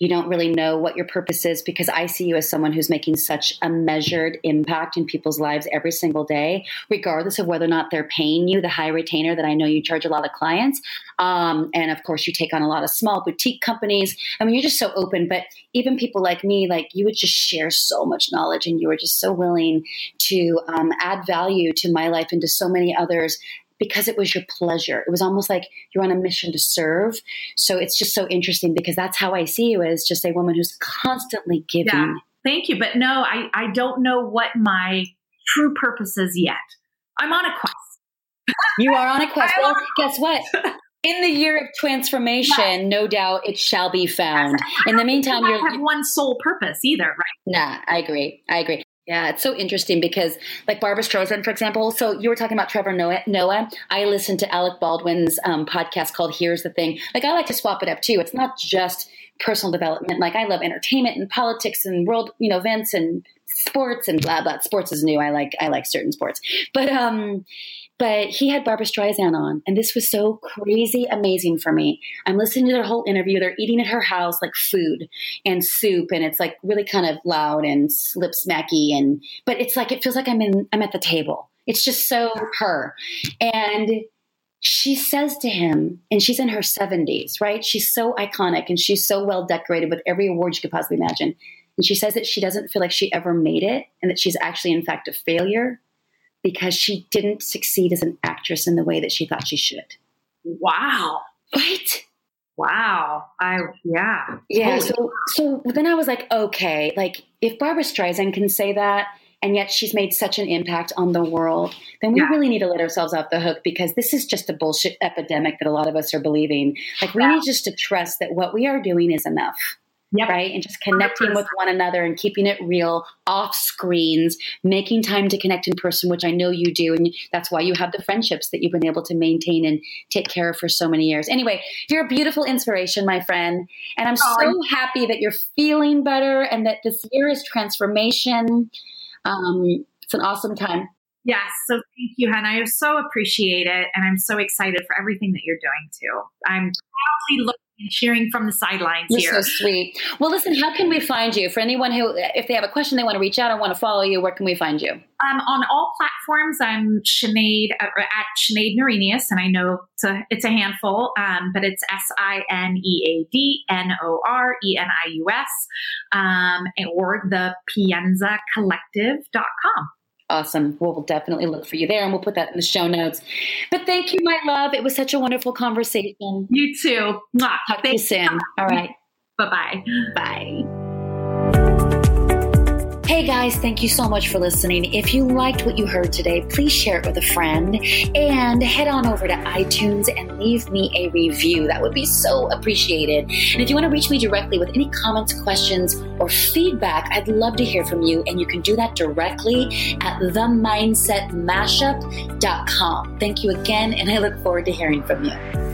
A: you don't really know what your purpose is because I see you as someone who's making such a measured impact in people's lives every single day, regardless of whether or not they're paying you the high retainer that I know you charge a lot of clients. Um, and of course, you take on a lot of small boutique companies. I mean, you're just so open, but even people like me, like you would just share so much knowledge and you were just so willing to um, add value to my life and to so many others because it was your pleasure. It was almost like you're on a mission to serve. So it's just so interesting because that's how I see you as just a woman who's constantly giving. Yeah,
B: thank you. But no, I, I don't know what my true purpose is yet. I'm on a quest.
A: You are on a quest. *laughs* well, guess what? In the year of transformation, no doubt it shall be found. In the meantime,
B: you have one sole purpose either, right?
A: Nah, I agree. I agree. Yeah, it's so interesting because, like Barbra Streisand, for example. So you were talking about Trevor Noah. Noah. I listened to Alec Baldwin's um, podcast called "Here's the Thing." Like I like to swap it up too. It's not just personal development. Like I love entertainment and politics and world, you know, events and sports and blah blah. Sports is new. I like I like certain sports, but um, but he had Barbra Streisand on, and this was so crazy amazing for me. I'm listening to their whole interview. They're eating at her house like food and soup, and it's like really kind of loud and slip smacky, and but it's like it feels like I'm in I'm at the table. It's just so her, and she says to him, and she's in her 70s, right? She's so iconic and she's so well decorated with every award you could possibly imagine. And she says that she doesn't feel like she ever made it and that she's actually, in fact, a failure because she didn't succeed as an actress in the way that she thought she should.
B: Wow.
A: Right?
B: Wow. I yeah.
A: Yeah. So so then I was like, okay, like if Barbra Streisand can say that and yet she's made such an impact on the world, then we yeah. really need to let ourselves off the hook because this is just a bullshit epidemic that a lot of us are believing. Like we yeah. need just to trust that what we are doing is enough. Yep. Right. And just connecting 100%. with one another and keeping it real off screens, making time to connect in person, which I know you do. And that's why you have the friendships that you've been able to maintain and take care of for so many years. Anyway, you're a beautiful inspiration, my friend. And I'm oh, so happy that you're feeling better and that this year is transformation. Um, it's an awesome time.
B: Yes. So thank you, Hannah. I so appreciate it. And I'm so excited for everything that you're doing too. I'm proudly looking and cheering from the sidelines
A: You're
B: here.
A: so sweet. Well, listen, how can we find you? For anyone who, if they have a question, they want to reach out or want to follow you, where can we find you?
B: Um, on all platforms, I'm Sinead uh, at Sinead Norenius, and I know it's a, it's a handful, um, but it's S I N E A D N O R E N I U S, um, or the Pienza Collective.com.
A: Awesome. Well, we'll definitely look for you there and we'll put that in the show notes. But thank you, my love. It was such a wonderful conversation.
B: You too.
A: Mwah. Talk to you soon. All right.
B: Bye-bye.
A: Bye. Hey guys, thank you so much for listening. If you liked what you heard today, please share it with a friend and head on over to iTunes and leave me a review. That would be so appreciated. And if you want to reach me directly with any comments, questions, or feedback, I'd love to hear from you. And you can do that directly at themindsetmashup.com. Thank you again, and I look forward to hearing from you.